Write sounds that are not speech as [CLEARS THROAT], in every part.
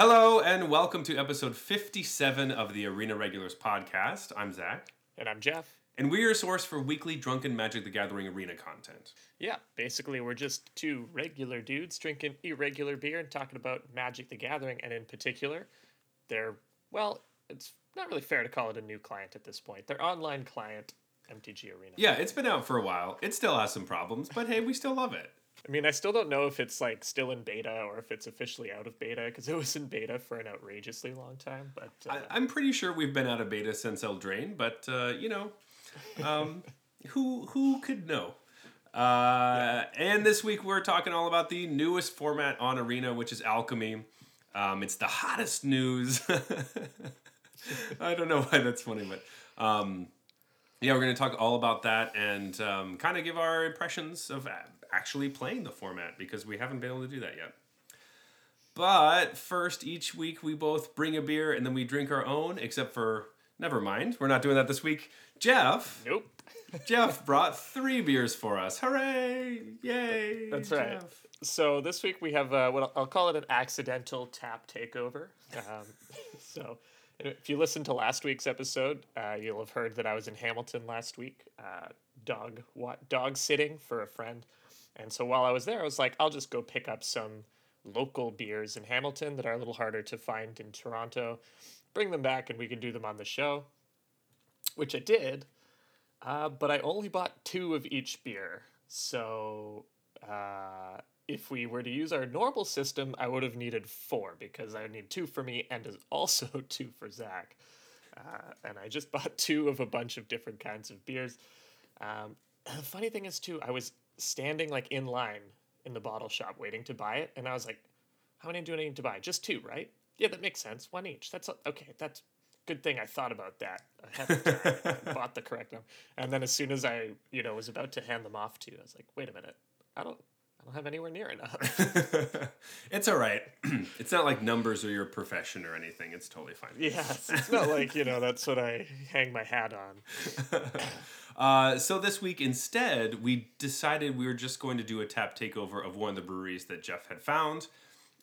Hello and welcome to episode 57 of the Arena Regulars podcast. I'm Zach, And I'm Jeff. and we're your source for weekly Drunken Magic the Gathering arena content. Yeah, basically, we're just two regular dudes drinking irregular beer and talking about Magic the Gathering, and in particular, their, well, it's not really fair to call it a new client at this point. Their online client, MTG Arena. Yeah, it's been out for a while. It still has some problems, but hey, we still love it. I mean, I still don't know if it's like still in beta or if it's officially out of beta because it was in beta for an outrageously long time. But uh, I, I'm pretty sure we've been out of beta since Eldraine, but uh, you know, um, [LAUGHS] who who could know? Uh, and this week we're talking all about the newest format on Arena, which is Alchemy. Um, it's the hottest news. [LAUGHS] I don't know why that's funny, but um, yeah, we're going to talk all about that and um, kind of give our impressions of a- actually playing the format because we haven't been able to do that yet. But first, each week we both bring a beer and then we drink our own, except for, never mind, we're not doing that this week. Jeff, nope. [LAUGHS] Jeff brought three beers for us. Hooray! Yay! That's right. Jeff. So this week we have uh, what I'll- I'll call it an accidental tap takeover. Um, [LAUGHS] so if you listened to last week's episode, uh, you'll have heard that I was in Hamilton last week, uh, dog what dog sitting for a friend, and so while I was there, I was like, I'll just go pick up some local beers in Hamilton that are a little harder to find in Toronto, bring them back, and we can do them on the show, which I did. Uh, but I only bought two of each beer. So uh, if we were to use our normal system, I would have needed four because I need two for me and [LAUGHS] also two for Zach. Uh, and I just [LAUGHS] bought two of a bunch of different kinds of beers. Um, [CLEARS THROAT] the funny thing is, too, I was standing like in line in the bottle shop waiting to buy it, and I was like, "How many do I need to buy? Just two, right? Yeah, that makes sense. One each. That's okay. That's good thing I thought about that ahead of time. I [LAUGHS] bought the correct number. And then as soon as I, you know, was about to hand them off to you, I was like, wait a minute, I don't, don't have anywhere near enough. [LAUGHS] it's all right. [CLEARS THROAT] it's not like numbers are your profession or anything. It's totally fine. [LAUGHS] yes, it's not like you know that's what I hang my hat on. [LAUGHS] Uh, so this week instead, we decided we were just going to do a tap takeover of one of the breweries that Jeff had found,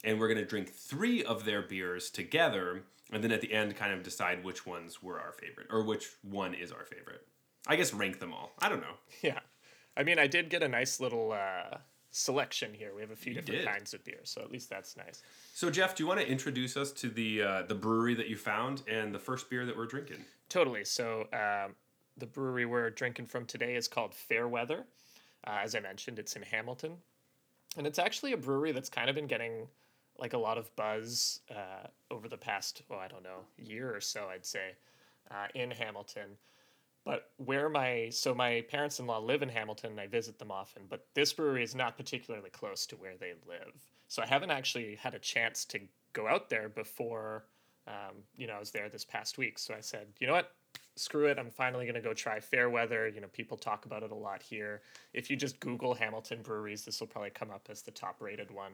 and we're going to drink three of their beers together, and then at the end, kind of decide which ones were our favorite or which one is our favorite. I guess rank them all. I don't know. Yeah, I mean, I did get a nice little uh, selection here. We have a few different did. kinds of beer, so at least that's nice. So Jeff, do you want to introduce us to the uh, the brewery that you found and the first beer that we're drinking? Totally. So um, the brewery we're drinking from today is called Fairweather. Uh, as I mentioned, it's in Hamilton, and it's actually a brewery that's kind of been getting like a lot of buzz uh, over the past, oh, I don't know, year or so, I'd say, uh, in Hamilton. But where my so my parents in law live in Hamilton, and I visit them often. But this brewery is not particularly close to where they live, so I haven't actually had a chance to go out there before. Um, you know, I was there this past week, so I said, you know what, screw it. I'm finally going to go try Fairweather. You know, people talk about it a lot here. If you just Google Hamilton breweries, this will probably come up as the top rated one.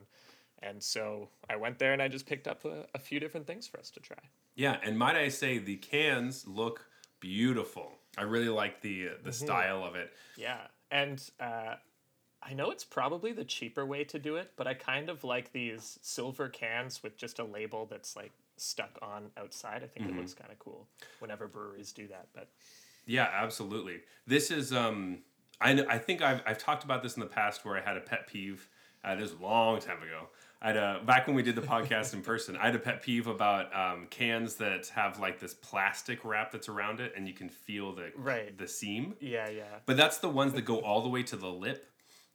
And so I went there and I just picked up a, a few different things for us to try. Yeah, and might I say the cans look beautiful. I really like the uh, the style of it. Yeah. And uh, I know it's probably the cheaper way to do it, but I kind of like these silver cans with just a label that's like stuck on outside. I think it looks kind of cool whenever breweries do that. But Yeah, absolutely. This is um I I think I've I've talked about this in the past where I had a pet peeve. Uh, this was a long time ago. I had a, back when we did the podcast in person. I had a pet peeve about um, cans that have like this plastic wrap that's around it, and you can feel the Right. the seam. yeah, yeah. But that's the ones that go all the way to the lip,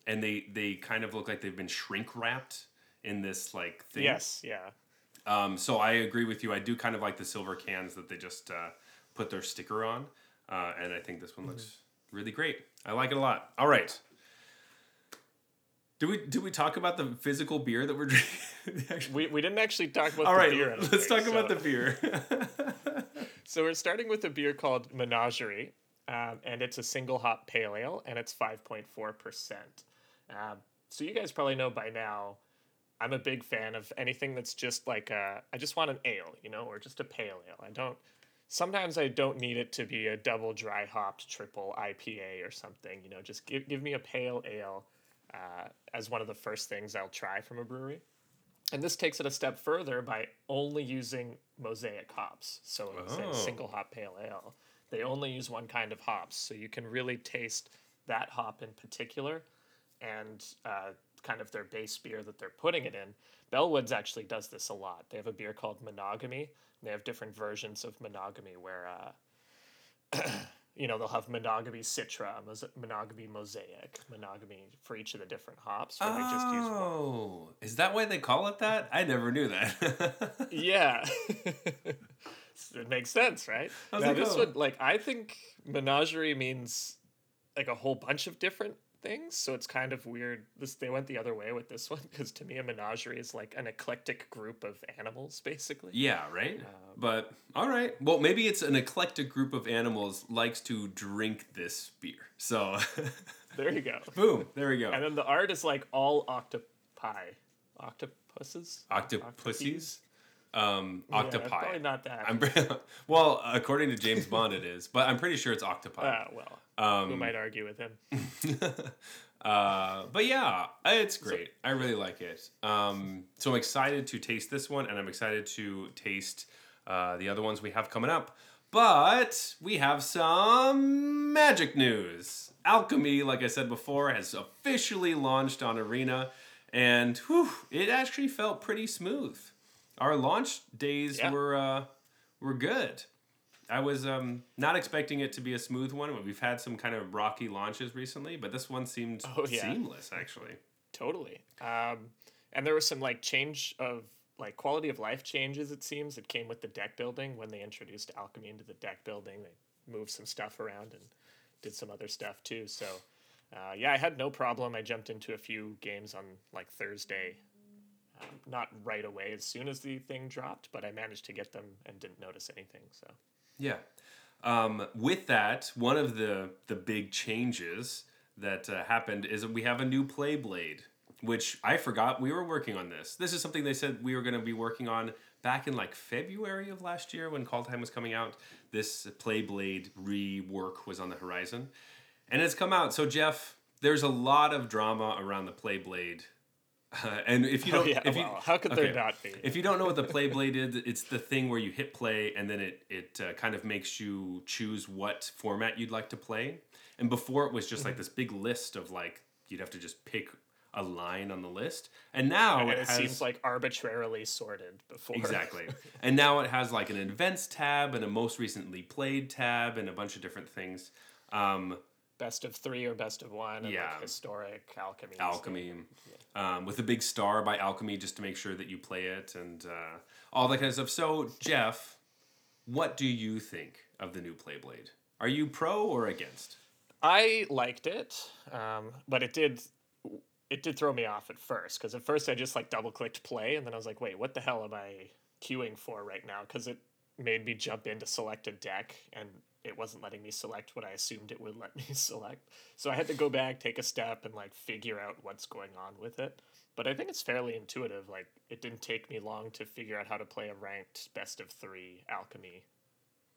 and they they kind of look like they've been shrink wrapped in this like thing. Yes, yeah. Um, so I agree with you. I do kind of like the silver cans that they just uh, put their sticker on, uh, and I think this one looks really great. I like it a lot. All right. Do we do we talk about the physical beer that we're drinking? [LAUGHS] We, we didn't actually talk about All the right, beer. Let's think, talk about the beer. [LAUGHS] So we're starting with a beer called Menagerie, um, and it's a single hop pale ale, and it's five point four percent. Um, So you guys probably know by now, I'm a big fan of anything that's just like a. I just want an ale, you know, or just a pale ale. I don't. Sometimes I don't need it to be a double dry hopped triple IPA or something. You know, just give give me a pale ale uh, as one of the first things I'll try from a brewery. And this takes it a step further by only using mosaic hops. So say Oh. single hop pale ale, they only use one kind of hops, so you can really taste that hop in particular, and uh, kind of their base beer that they're putting it in. Bellwoods actually does this a lot. They have a beer called Monogamy. And they have different versions of Monogamy where. Uh, [CLEARS THROAT] you know, they'll have monogamy citra, mos- monogamy mosaic, monogamy for each of the different hops. Where they just use one. Oh, is that why they call it that? I never knew that. [LAUGHS] Yeah. [LAUGHS] it makes sense, right? Now like, this oh. one, like, I think menagerie means like a whole bunch of different things, so it's kind of weird. This they went the other way with this [LAUGHS] one because to me, a menagerie is like an eclectic group of animals, basically. yeah, right. Um, but all right. Well, maybe it's an eclectic group of animals likes to drink this beer. So, [LAUGHS] There you go. boom, there we go. And then the art is like all octopi, octopuses, Octopussies, um, Yeah, octopi. probably not that. I'm [LAUGHS] well, according to James Bond, it is, but I'm pretty sure it's octopi. Ah, well, who Um, might argue with him? [LAUGHS] uh, but yeah, it's great. I really like it. Um, so I'm excited to taste this one, and I'm excited to taste uh, the other ones we have coming up. But we have some magic news. Alchemy, like I said before, has officially launched on Arena, and whew, it actually felt pretty smooth. Our launch days Yeah. were uh, were good. I was um, not expecting it to be a smooth one. We've had some kind of rocky launches recently, but this one seemed Oh, yeah. seamless actually. Totally. Um, and there was some like change of like quality of life changes. It seems it came with the deck building when they introduced alchemy into the deck building. They moved some stuff around and did some other stuff too. So uh, yeah, I had no problem. I jumped into a few games on like Thursday. Not right away as soon as the thing dropped, but I managed to get them and didn't notice anything. So Yeah. Um, with that, one of the the big changes that uh, happened is that we have a new play blade, which I forgot we were working on this. This is something they said we were going to be working on back in like February of last year when Kaldheim was coming out. This play blade rework was on the horizon, and it's come out. So Jeff, there's a lot of drama around the play blade. Uh, and if you Oh, don't, yeah, if you, how could okay. there not be? If you don't know what the play blade is, it's the thing where you hit play and then it it uh, kind of makes you choose what format you'd like to play. And before it was just Mm-hmm. like this big list of like you'd have to just pick a line on the list. And now and it, it has seems like arbitrarily sorted before. exactly. [LAUGHS] and now it has like an events tab and a most recently played tab and a bunch of different things. Um, best of three or best of one, and Yeah. like historic alchemy. Alchemy, um, with a big star by Alchemy just to make sure that you play it and uh, all that kind of stuff. So, Jeff, what do you think of the new Playblade? Are you pro or against? I liked it, um, but it did it did throw me off at first because at first I just like double clicked play and then I was like, wait, what the hell am I queuing for right now? Because it made me jump into select a deck and it wasn't letting me select what I assumed it would let [LAUGHS] me select. So I had to go back, take a step, and like figure out what's going on with it. But I think it's fairly intuitive. Like it didn't take me long to figure out how to play a ranked best of three alchemy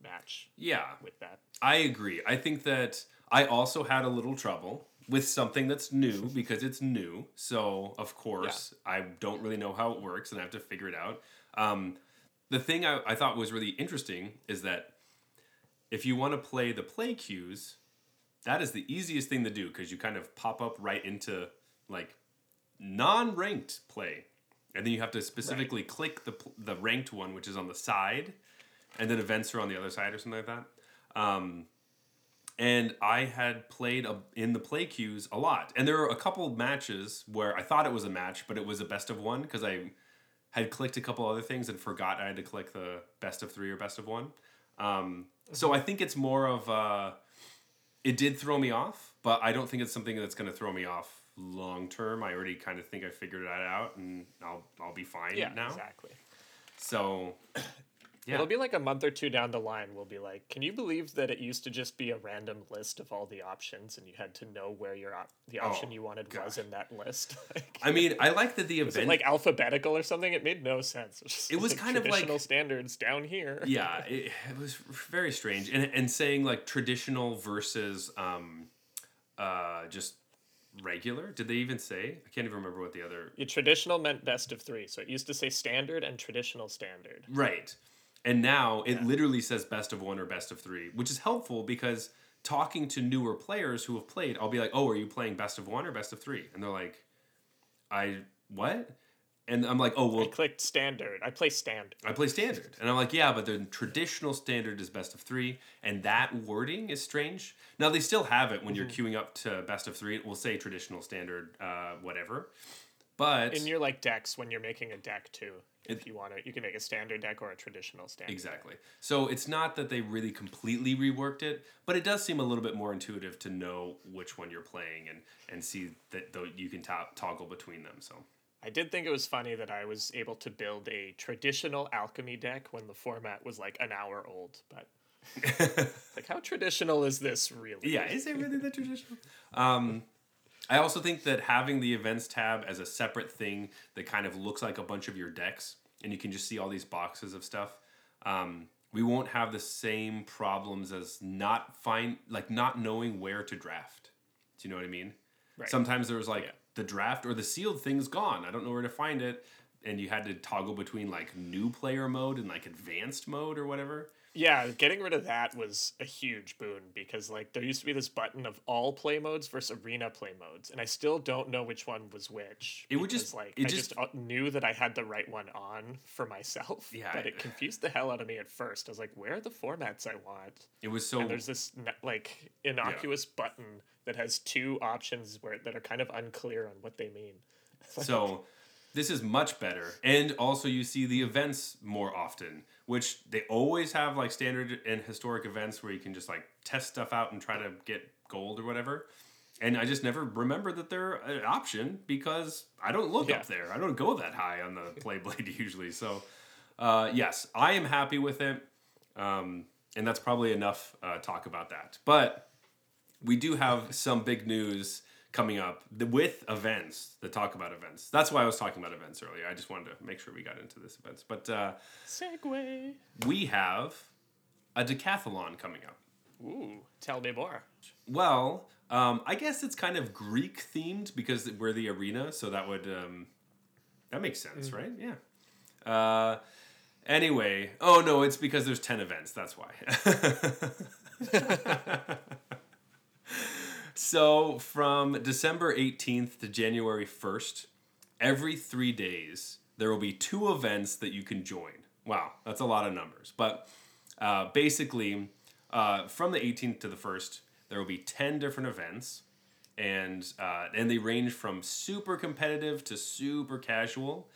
match Yeah, with that. I agree. I think that I also had a little trouble with something that's new because it's new. So, of course, I don't really know how it works and I have to figure it out. Um, the thing I, I thought was really interesting is that if you want to play the play cues, that is the easiest thing to do because you kind of pop up right into like non ranked play. And then you have to specifically click the, the ranked one, which is on the side, and then events are on the other side or something like that. Um, and I had played a, in the play queues a lot. And there were a couple matches where I thought it was a match, but it was a best of one because I had clicked a couple other things and forgot I had to click the best of three or best of one. Um, so I think it's more of uh, it did throw me off, but I don't think it's something that's going to throw me off long term. I already kind of think I figured that out, and I'll I'll be fine Yeah, now. exactly. So yeah, It'll be like a month or two down the line. We'll be like, can you believe that it used to just be a random list of all the options, and you had to know where your op- the option Oh, you wanted was in that list? [LAUGHS] like, I mean, I like that the was event like alphabetical or something? It made no sense. It was, It was like kind of like- traditional standards down here. [LAUGHS] yeah, it, it was very strange, and and saying like traditional versus um, uh, just regular. Did they even say? I can't even remember what the other. Your traditional meant best of three, so it used to say standard and traditional standard. Right. And now it literally says best of one or best of three, which is helpful because talking to newer players who have played, I'll be like, "Oh, are you playing best of one or best of three? And they're like, "I what?" And I'm like, "Oh, well." I clicked standard. I play standard. I play standard." And I'm like, "Yeah, but the traditional standard is best of three, and that wording is strange." Now they still have it when you're queuing up to best of three. It will say traditional standard, uh, whatever. But In your like decks, when you're making a deck too, if you want to, you can make a standard deck or a traditional standard. Exactly. So it's not that they really completely reworked it, but it does seem a little bit more intuitive to know which one you're playing and and see that though you can to- toggle between them. So I did think it was funny that I was able to build a traditional alchemy deck when the format was like an hour old, but [LAUGHS] like how traditional is this really? yeah, is it really the traditional? Um, I also think that having the events tab as a separate thing that kind of looks like a bunch of your decks, and you can just see all these boxes of stuff. Um, we won't have the same problems as not find like not knowing where to draft. Do you know what I mean? Right. Sometimes there was like Yeah. the draft or the sealed thing's gone. I don't know where to find it, and you had to toggle between like new player mode and like advanced mode or whatever. Yeah, getting rid of that was a huge boon because like there used to be this button of all play modes versus arena play modes, and I still don't know which one was which. It would just- like I just- just uh, knew that I had the right one on for myself. Yeah, but it confused the hell out of me at first. I was like, where are the formats I want? It was so And there's this like innocuous button that has two options where that are kind of unclear on what they mean. [LAUGHS] So this is much better. And also you see the events more often, which they always have like standard and historic events where you can just like test stuff out and try to get gold or whatever. And I just never remember that they're an option because I don't look Yeah. up there. I don't go that high on the play blade [LAUGHS] usually. So uh, yes, I am happy with it. Um, and that's probably enough uh, talk about that. But we do have some big news coming up th- with events that talk about events. That's why I was talking about events earlier. I just wanted to make sure we got into this events. But uh, Segway. we have a decathlon coming up. Ooh, tell me more. Well, um, I guess it's kind of Greek themed because we're the arena, so that would um, that makes sense, right? Yeah. Uh, anyway, oh no, it's because there's ten events. That's why. [LAUGHS] [LAUGHS] so from December eighteenth to January first, every three days there will be two events that you can join. Wow, that's a lot of numbers, but uh, basically, uh, from the 18th to the 1st, there will be 10 different events, and uh, and they range from super competitive to super casual,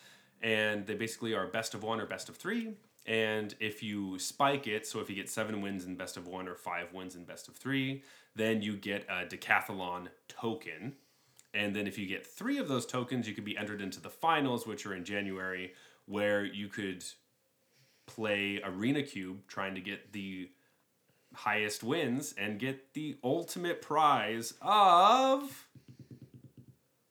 and they basically are best of one or best of three. And if you spike it, so if you get seven wins in best of one or five wins in best of three, then you get a decathlon token. And then if you get three of those tokens, you could be entered into the finals, which are in January, where you could play Arena Cube trying to get the highest wins and get the ultimate prize of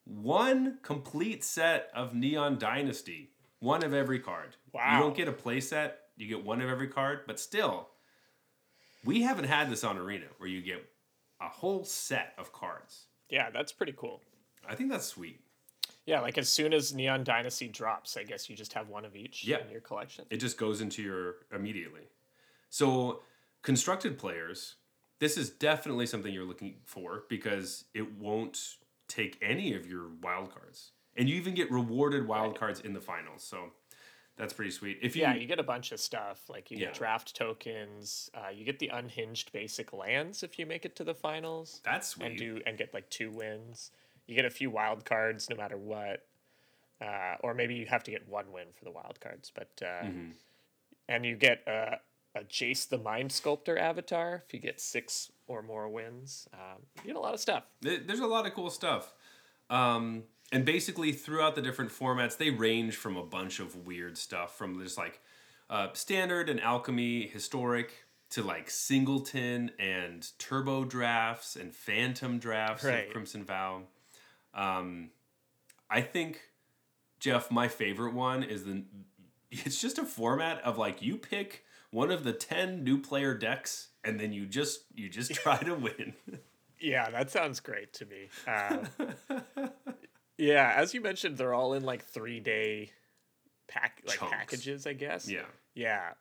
one complete set of Neon Dynasty. One of every card. Wow. You don't get a play set, you get one of every card, but still, we haven't had this on Arena where you get a whole set of cards. Yeah, that's pretty cool. I think that's sweet. Yeah, like as soon as Neon Dynasty drops, I guess you just have one of each Yeah. in your collection. It just goes into your immediately. So, constructed players, this is definitely something you're looking for because it won't take any of your wild cards. And you even get rewarded wild cards in the finals. So, that's pretty sweet. If you yeah, you get a bunch of stuff. Like you Yeah. get draft tokens. Uh, you get the unhinged basic lands if you make it to the finals that's sweet. and do and get like two wins. You get a few wild cards no matter what. Uh, or maybe you have to get one win for the wild cards, but uh, Mm-hmm. and you get uh, a Jace the Mind Sculptor avatar if you get six or more wins. Um, you get a lot of stuff. There's a lot of cool stuff. Um, and basically, throughout the different formats, they range from a bunch of weird stuff from just like uh, standard and alchemy, historic, to like singleton and turbo drafts and phantom drafts Right. of Crimson Vow. Um, I think, Jeff, my favorite one is the. It's just a format of like you pick one of the ten new player decks, and then you just you just [LAUGHS] try to win. Yeah, that sounds great to me. Um, [LAUGHS] yeah, as you mentioned, they're all in like three day pack like Chunks. packages, I guess. Yeah. Yeah,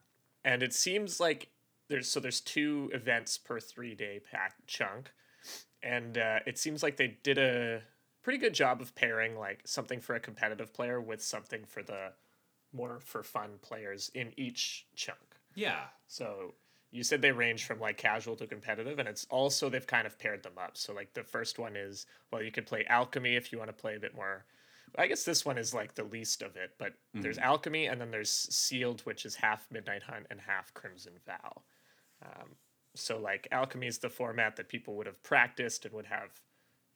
and it seems like there's so there's two events per three day pack chunk, and uh, it seems like they did a pretty good job of pairing like something for a competitive player with something for the more for fun players in each chunk. Yeah. So you said they range from like casual to competitive, and it's also they've kind of paired them up. So like the first one is well, you could play alchemy if you want to play a bit more. I guess this one is like the least of it, but there's alchemy, and then there's sealed, which is half midnight hunt and half crimson vow. Um, so like alchemy is the format that people would have practiced and would have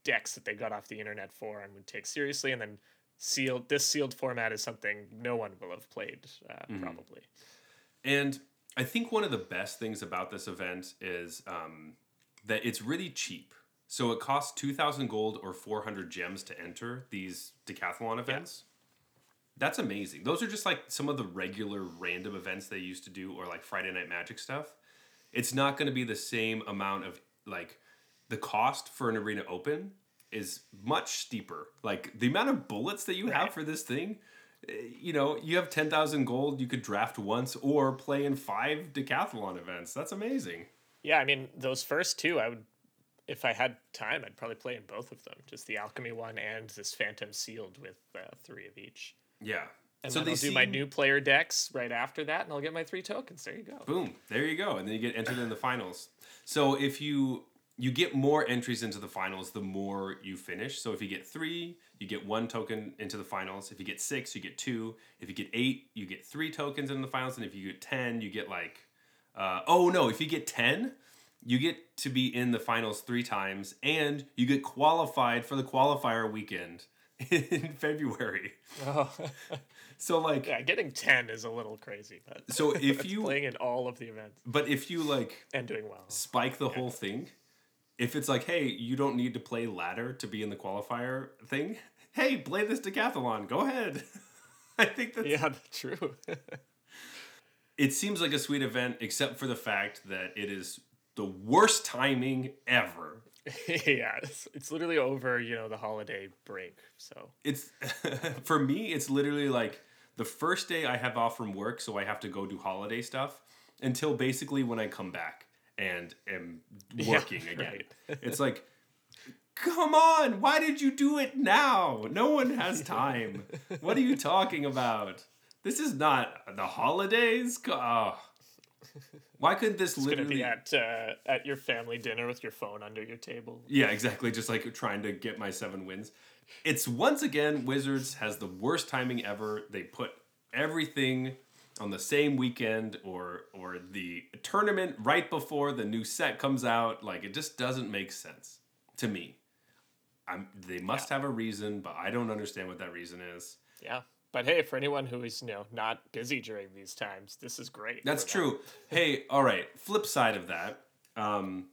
decks that they got off the internet for and would take seriously, and then sealed this sealed format is something no one will have played uh, probably. And I think one of the best things about this event is um, that it's really cheap. So it costs 2,000 gold or 400 gems to enter these decathlon events. That's amazing. Those are just like some of the regular random events they used to do or like Friday Night Magic stuff. It's not going to be the same amount of like the cost for an arena open is much steeper. Like the amount of bullets that you have for this thing, you know, you have 10,000 gold, you could draft once or play in five decathlon events. That's amazing. Yeah, I mean those first two, I would, if I had time, I'd probably play in both of them. Just the alchemy one and this phantom sealed with uh, three of each. Yeah. And so then I'll do my new player decks right after that, and I'll get my three tokens. There you go. Boom. There you go. And then you get entered in the finals. So if you you get more entries into the finals the more you finish. So if you get three, you get one token into the finals. If you get six, you get two. If you get eight, you get three tokens in the finals. And if you get ten, you get like uh, oh no, if you get ten, you get to be in the finals three times and you get qualified for the qualifier weekend in February. Oh, So like yeah, getting ten is a little crazy, but so if you playing in all of the events but if you like and doing well. spike the whole thing. If it's like, hey, you don't need to play ladder to be in the qualifier thing, hey, play this decathlon. Go ahead. [LAUGHS] I think that's Yeah, [LAUGHS] true. [LAUGHS] it seems like a sweet event, except for the fact that it is the worst timing ever. yeah, it's, it's literally over. You know the holiday break, so It's for me, it's literally like the first day I have off from work, so I have to go do holiday stuff until basically when I come back and am [LAUGHS] working again. right. It's like, come on, why did you do it now? No one has [LAUGHS] time. what are you talking about? This is not the holidays. Oh. Why couldn't this it's literally? be at uh, at your family dinner with your phone under your table. Yeah, exactly. Just like trying to get my seven wins. It's once again Wizards has the worst timing ever. They put everything on the same weekend or or the tournament right before the new set comes out. Like it just doesn't make sense to me. I'm, they must have a reason, but I don't understand what that reason is. Yeah, but hey, for anyone who is you know not busy during these times, this is great. That's true. hey, all right. Flip side of that, um,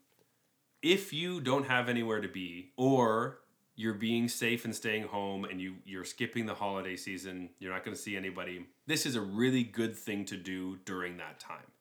if you don't have anywhere to be, or you're being safe and staying home, and you you're skipping the holiday season, you're not going to see anybody. This is a really good thing to do during that time.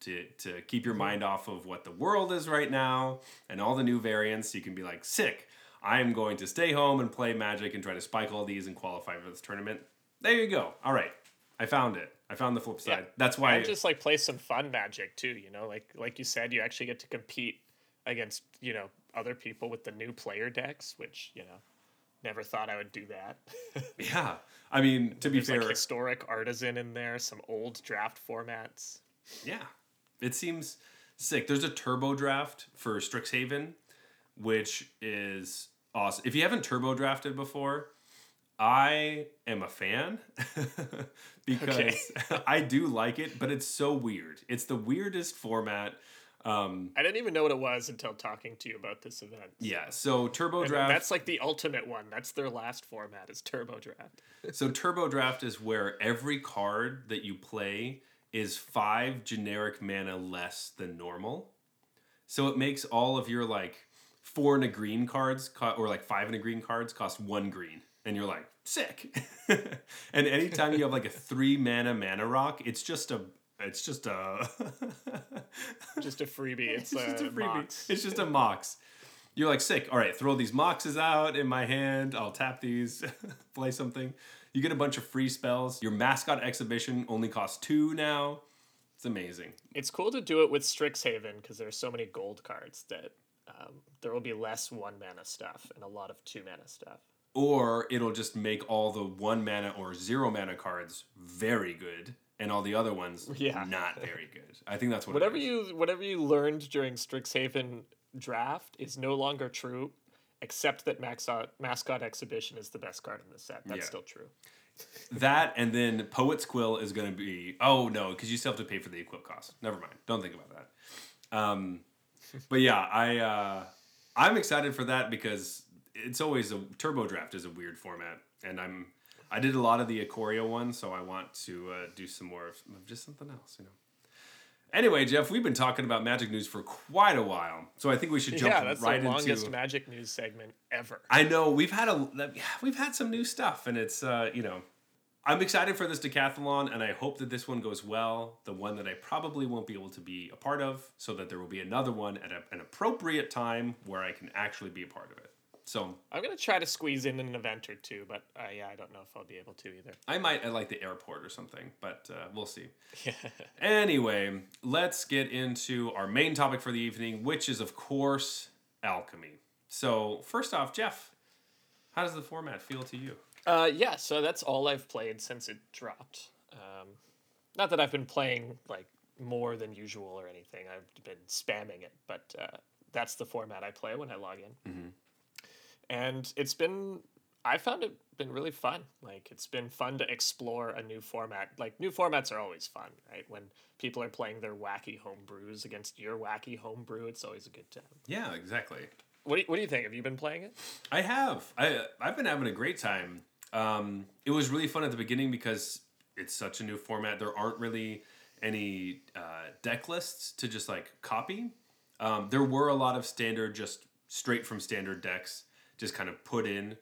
To, to keep your mind off of what the world is right now and all the new variants, you can be like, sick. I am going to stay home and play Magic and try to spike all these and qualify for this tournament. There you go. All right, I found it. I found the flip side. Yeah. That's why. and just like play some fun magic too. You know, like like you said, you actually get to compete against you know other people with the new player decks, which you know never thought I would do that. [LAUGHS] Yeah, I mean to be There's fair, like historic artisan in there, some old draft formats. yeah, it seems sick. There's a turbo draft for Strixhaven, which is awesome. If you haven't turbo drafted before, I am a fan [LAUGHS] because. [LAUGHS] I do like it, but it's so weird. It's the weirdest format. Um, I didn't even know what it was until talking to you about this event. yeah, so turbo And draft. That's like the ultimate one. That's their last format is Turbo Draft. [LAUGHS] So turbo draft is where every card that you play is five generic mana less than normal. So it makes all of your like four and a green cards co- or like five and a green cards cost one green, and you're like sick. [LAUGHS] and anytime you have like a three mana mana rock, it's just a it's just a [LAUGHS] Just a freebie. It's, it's just a a freebie. Mox. It's just a mox. you're like sick. All right, throw these moxes out in my hand. I'll tap these, [LAUGHS] play something. You get a bunch of free spells. Your mascot exhibition only costs two now. It's amazing. It's cool to do it with Strixhaven because there's so many gold cards that um, there will be less one mana stuff and a lot of two mana stuff. Or it'll just make all the one mana or zero mana cards very good, and all the other ones [LAUGHS] Yeah. not very good. I think that's what. Whatever is. you whatever you learned during Strixhaven draft is no longer true, except that mascot mascot exhibition is the best card in the set. That's Yeah. still true. that, and then Poet's Quill is going to be. Oh no, because you still have to pay for the equip cost. Never mind. Don't think about that. Um, [LAUGHS] but yeah, I uh, I'm excited for that because it's always a turbo draft is a weird format, and I'm I did a lot of the Ikoria one, so I want to uh, do some more of, of just something else, you know. Anyway, Jeff, we've been talking about Magic news for quite a while, so I think we should jump yeah, that's right the longest into. Magic news segment ever. I know we've had a we've had some new stuff, and it's uh, you know, I'm excited for this decathlon, and I hope that this one goes well. The one that I probably won't be able to be a part of, so that there will be another one at a, an appropriate time where I can actually be a part of it. So I'm gonna try to squeeze in an event or two, but uh, yeah, I don't know if I'll be able to either. I might at like the airport or something, but uh, we'll see. [LAUGHS] Anyway, let's get into our main topic for the evening, which is of course alchemy. So first off, Jeff, how does the format feel to you? Uh, yeah, so that's all I've played since it dropped. Um, not that I've been playing like more than usual or anything. I've been spamming it, but uh, that's the format I play when I log in. And it's been, I found it been really fun. Like it's been fun to explore a new format. Like new formats are always fun, right? When people are playing their wacky homebrews against your wacky homebrew, it's always a good time. Yeah, exactly. What do you, what do you think? Have you been playing it? I have. I I've been having a great time. Um, it was really fun at the beginning because it's such a new format. There aren't really any uh, deck lists to just like copy. Um, there were a lot of standard, just straight from standard decks, just kind of put in,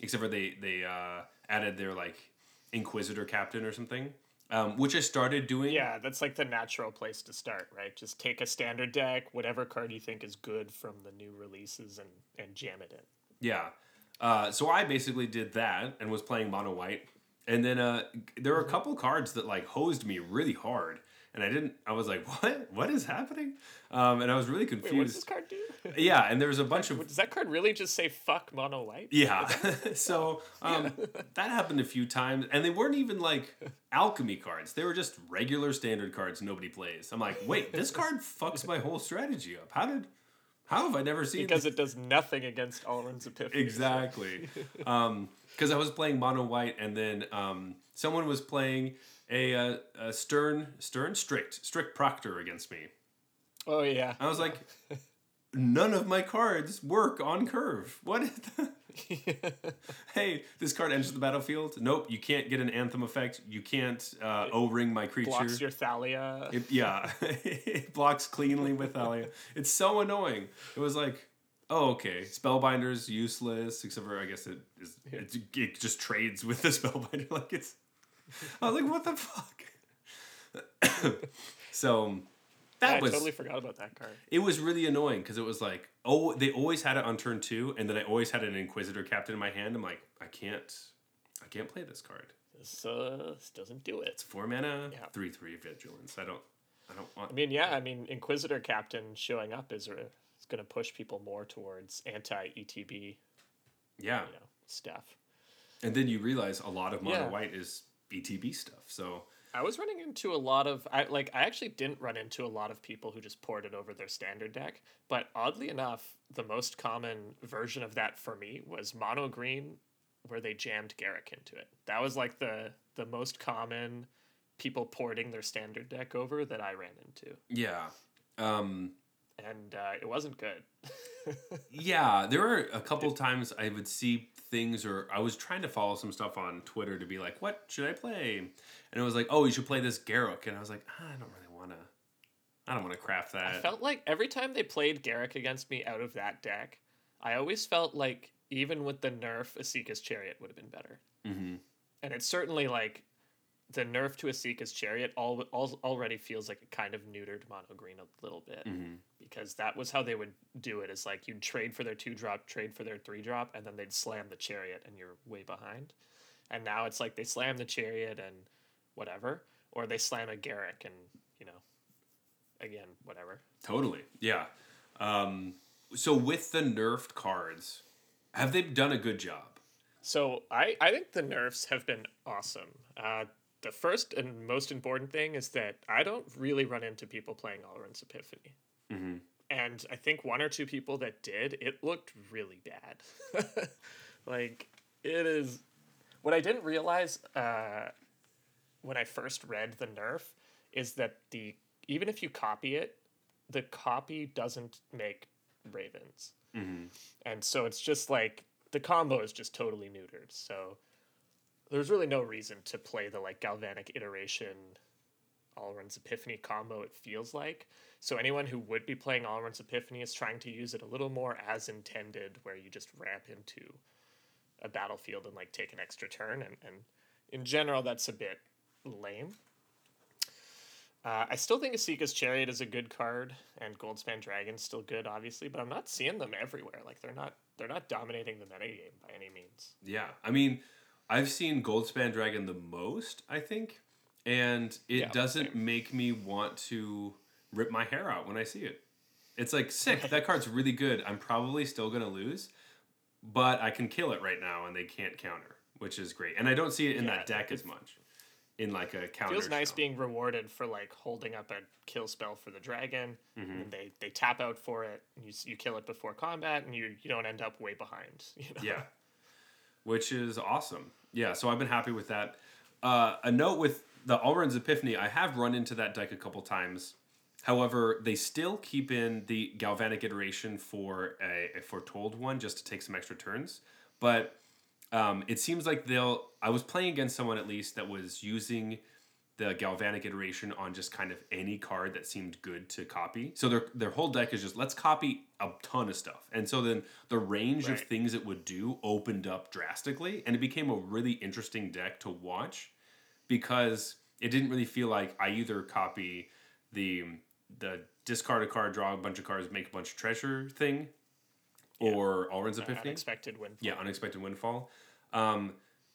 except for they they uh, added their like Inquisitor Captain or something, um, which I started doing. Yeah, that's like the natural place to start, right? Just take a standard deck, whatever card you think is good from the new releases, and and jam it in. Yeah. Uh, so I basically did that and was playing mono white, and then uh, there were a couple cards that like hosed me really hard, and I didn't. I was like, [LAUGHS] "What? What is happening?" Um, and I was really Wait, what does confused. this card do? [LAUGHS] yeah, and there was a bunch of Does that card really just say "fuck mono white"? yeah. [LAUGHS] so um, that happened a few times, and they weren't even like alchemy cards. They were just regular standard cards nobody plays. I'm like, wait, this card fucks my whole strategy up. How did? How have I never seen Because it does nothing against Alrund's Epiphany. Exactly. Um, because I was playing mono white, and then um, someone was playing a, uh, a stern, stern, strict, strict proctor against me. Oh yeah. I was like, none of my cards work on curve. What? [LAUGHS] Hey, this card enters the battlefield. Nope, you can't get an anthem effect. You can't uh, O ring my creature. Blocks your Thalia. It, yeah, [LAUGHS] it blocks cleanly with Thalia. It's so annoying. It was like, oh, okay, Spellbinder's useless, except for I guess it is. It, it just trades with the [LAUGHS] Spellbinder. Like it's. I was like, what the fuck. [COUGHS] so, that I was totally forgot about that card. it was really annoying because it was like, oh, they always had it on turn two, and then I always had an Inquisitor Captain in my hand. I'm like, I can't, I can't play this card. This, uh, this doesn't do it. It's four mana, Yeah. three three vigilance. I don't, I don't want. I mean, yeah, I mean, Inquisitor Captain showing up is, is going to push people more towards anti ETB, yeah, you know, stuff. And then you realize a lot of mono Yeah. white is ETB stuff. So I was running into a lot of I like I actually didn't run into a lot of people who just poured it over their standard deck, but oddly enough, the most common version of that for me was mono green where they jammed Garruk into it. That was like the the most common people porting their standard deck over that I ran into. yeah, um, And uh, it wasn't good. [LAUGHS] yeah. There were a couple times I would see things, or I was trying to follow some stuff on Twitter to be like, "What should I play?" And it was like, "Oh, you should play this Garruk," and I was like, "Ah, "I don't really want to. I don't want to craft that." I felt like every time they played Garruk against me out of that deck, I always felt like even with the nerf, Esika's Chariot would have been better. mm-hmm. and it's certainly like the nerf to Esika's chariot all, all already feels like a kind of neutered mono green a little bit Mm-hmm. because that was how they would do it. Is like you'd trade for their two drop, trade for their three drop, and then they'd slam the chariot, and you're way behind. And now it's like they slam the chariot and whatever, or they slam a Garruk and you know, again whatever. Totally. Yeah. Um, so with the nerfed cards, have they done a good job? So I, I think the nerfs have been awesome. Uh, the first and most important thing is that I don't really run into people playing Alrund's Epiphany. Mm-hmm. And I think one or two people that did, it looked really bad. [LAUGHS] like, it is. What I didn't realize uh, when I first read the nerf is that the even if you copy it, the copy doesn't make ravens. Mm-hmm. And so it's just like the combo is just totally neutered. So there's really no reason to play the like galvanic iteration Alrund's Epiphany combo, it feels like. So anyone who would be playing Alrund's Epiphany is trying to use it a little more as intended, where you just ramp into a battlefield and like take an extra turn. And, and in general, that's a bit lame. Uh, I still think Esika's Chariot is a good card, and Goldspan Dragon's still good, obviously, but I'm not seeing them everywhere. Like they're not they're not dominating the metagame by any means. Yeah, I mean, I've seen Goldspan Dragon the most, I think, and it Yeah, doesn't same. make me want to rip my hair out when I see it. It's like sick. [LAUGHS] that card's really good. I'm probably still gonna lose, but I can kill it right now, and they can't counter, which is great. And I don't see it in Yeah, that deck as much, in like a counter. Feels nice being rewarded for like holding up a kill spell for the dragon, Mm-hmm. and they they tap out for it. And you you kill it before combat, and you you don't end up way behind. [LAUGHS] You know? Yeah. Which is awesome. Yeah, so I've been happy with that. Uh, a note with the Alrund's Epiphany, I have run into that deck a couple times. However, they still keep in the Galvanic iteration for a, a foretold one just to take some extra turns. But um, it seems like they'll. I was playing against someone at least that was using the Galvanic iteration on just kind of any card that seemed good to copy. So their their whole deck is just let's copy a ton of stuff. And so then the range of things it would do opened up drastically and it became a really interesting deck to watch because it didn't really feel like I either copy the the discard a card, draw a bunch of cards, make a bunch of treasure thing, or Alrund's Epiphany. unexpected win. Yeah, unexpected windfall. Um,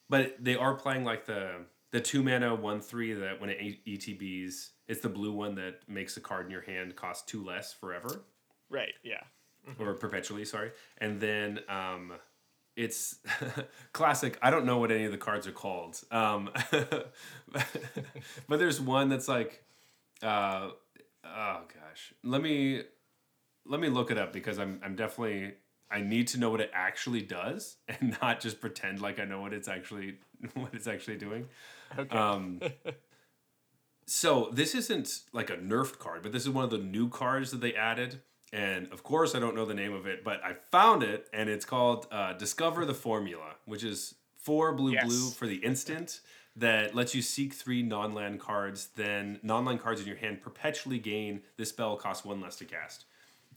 but they are playing like the the two mana one three that when it ETBs, it's the blue one that makes a card in your hand cost two less forever Right. Yeah. or perpetually. Sorry, and then um, it's [LAUGHS] classic. I don't know what any of the cards are called, um, [LAUGHS] but there's one that's like, uh, oh gosh, let me let me look it up because I'm I'm definitely I need to know what it actually does [LAUGHS] and not just pretend like I know what it's actually [LAUGHS] what it's actually doing. Okay. Um, [LAUGHS] so this isn't like a nerfed card, but this is one of the new cards that they added. And of course, I don't know the name of it, but I found it, and it's called uh, "Discover the Formula," which is four blue Yes. blue for the instant that lets you seek three non-land cards. Then non-land cards in your hand perpetually gain. This spell costs one less to cast,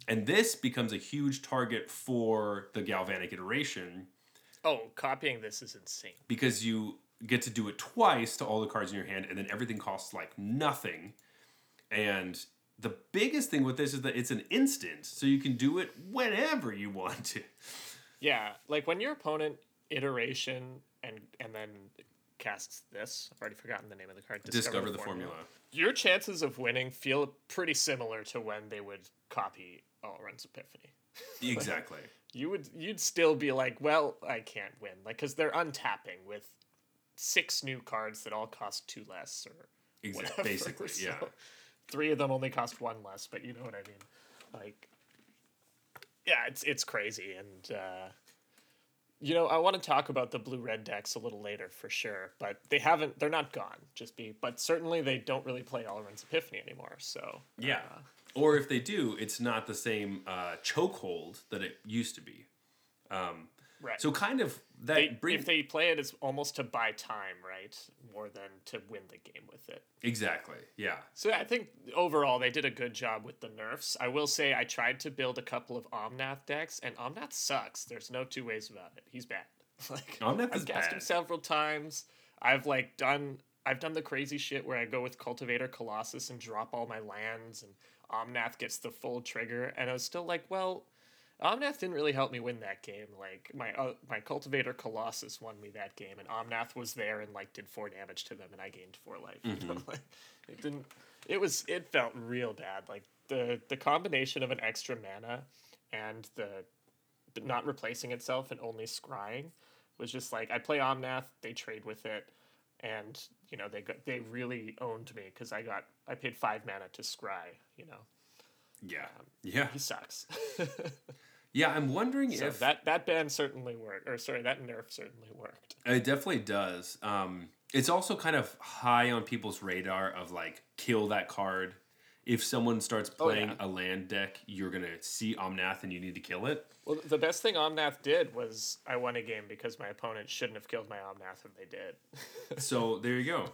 and this becomes a huge target for the Galvanic iteration oh, copying this is insane. because you get to do it twice to all the cards in your hand, and then everything costs like nothing. And the biggest thing with this is that it's an instant, so you can do it whenever you want to. Yeah, like when your opponent iteration and and then casts this. I've already forgotten the name of the card. Discover, the formula. Your chances of winning feel pretty similar to when they would copy Alrund's Epiphany. [LAUGHS] Exactly. You would you'd still be like, well, I can't win, like because they're untapping with six new cards that all cost two less or Exactly. whatever. [LAUGHS] Basically, So, yeah. Three of them only cost one less, but you know what I mean. Like, yeah, it's it's crazy, and uh, you know I want to talk about the blue red decks a little later for sure. But they haven't; they're not gone. Just be, but certainly they don't really play Alrund's Epiphany anymore. So Yeah. uh, Or if they do, it's not the same uh, chokehold that it used to be. Um, right. so kind of that they, bring if they play it, it's almost to buy time, right? More than to win the game with it. exactly. Yeah. So I think overall they did a good job with the nerfs. I will say I tried to build a couple of Omnath decks, and Omnath sucks. There's no two ways about it. He's bad. [LAUGHS] like Omnath I've is cast him several times. I've like done I've done the crazy shit where I go with Cultivator Colossus and drop all my lands, and Omnath gets the full trigger, and I was still like, well, Omnath didn't really help me win that game. Like my uh, my Cultivator Colossus won me that game, and Omnath was there and like did four damage to them, and I gained four life. [LAUGHS] You know, like it didn't. It was it felt real bad. Like the the combination of an extra mana and the not replacing itself and only scrying was just like I play Omnath, they trade with it, and you know they got they really owned me because I got I paid five mana to scry. You know Yeah. Yeah. he sucks. [LAUGHS] Yeah. I'm wondering so if that that ban certainly worked, or sorry, that nerf certainly worked. It definitely does. Um, it's also kind of high on people's radar of like kill that card. If someone starts playing yeah. a land deck, you're gonna see Omnath and you need to kill it. Well, the best thing Omnath did was I won a game because my opponent shouldn't have killed my Omnath, and they did. So [LAUGHS] there you go.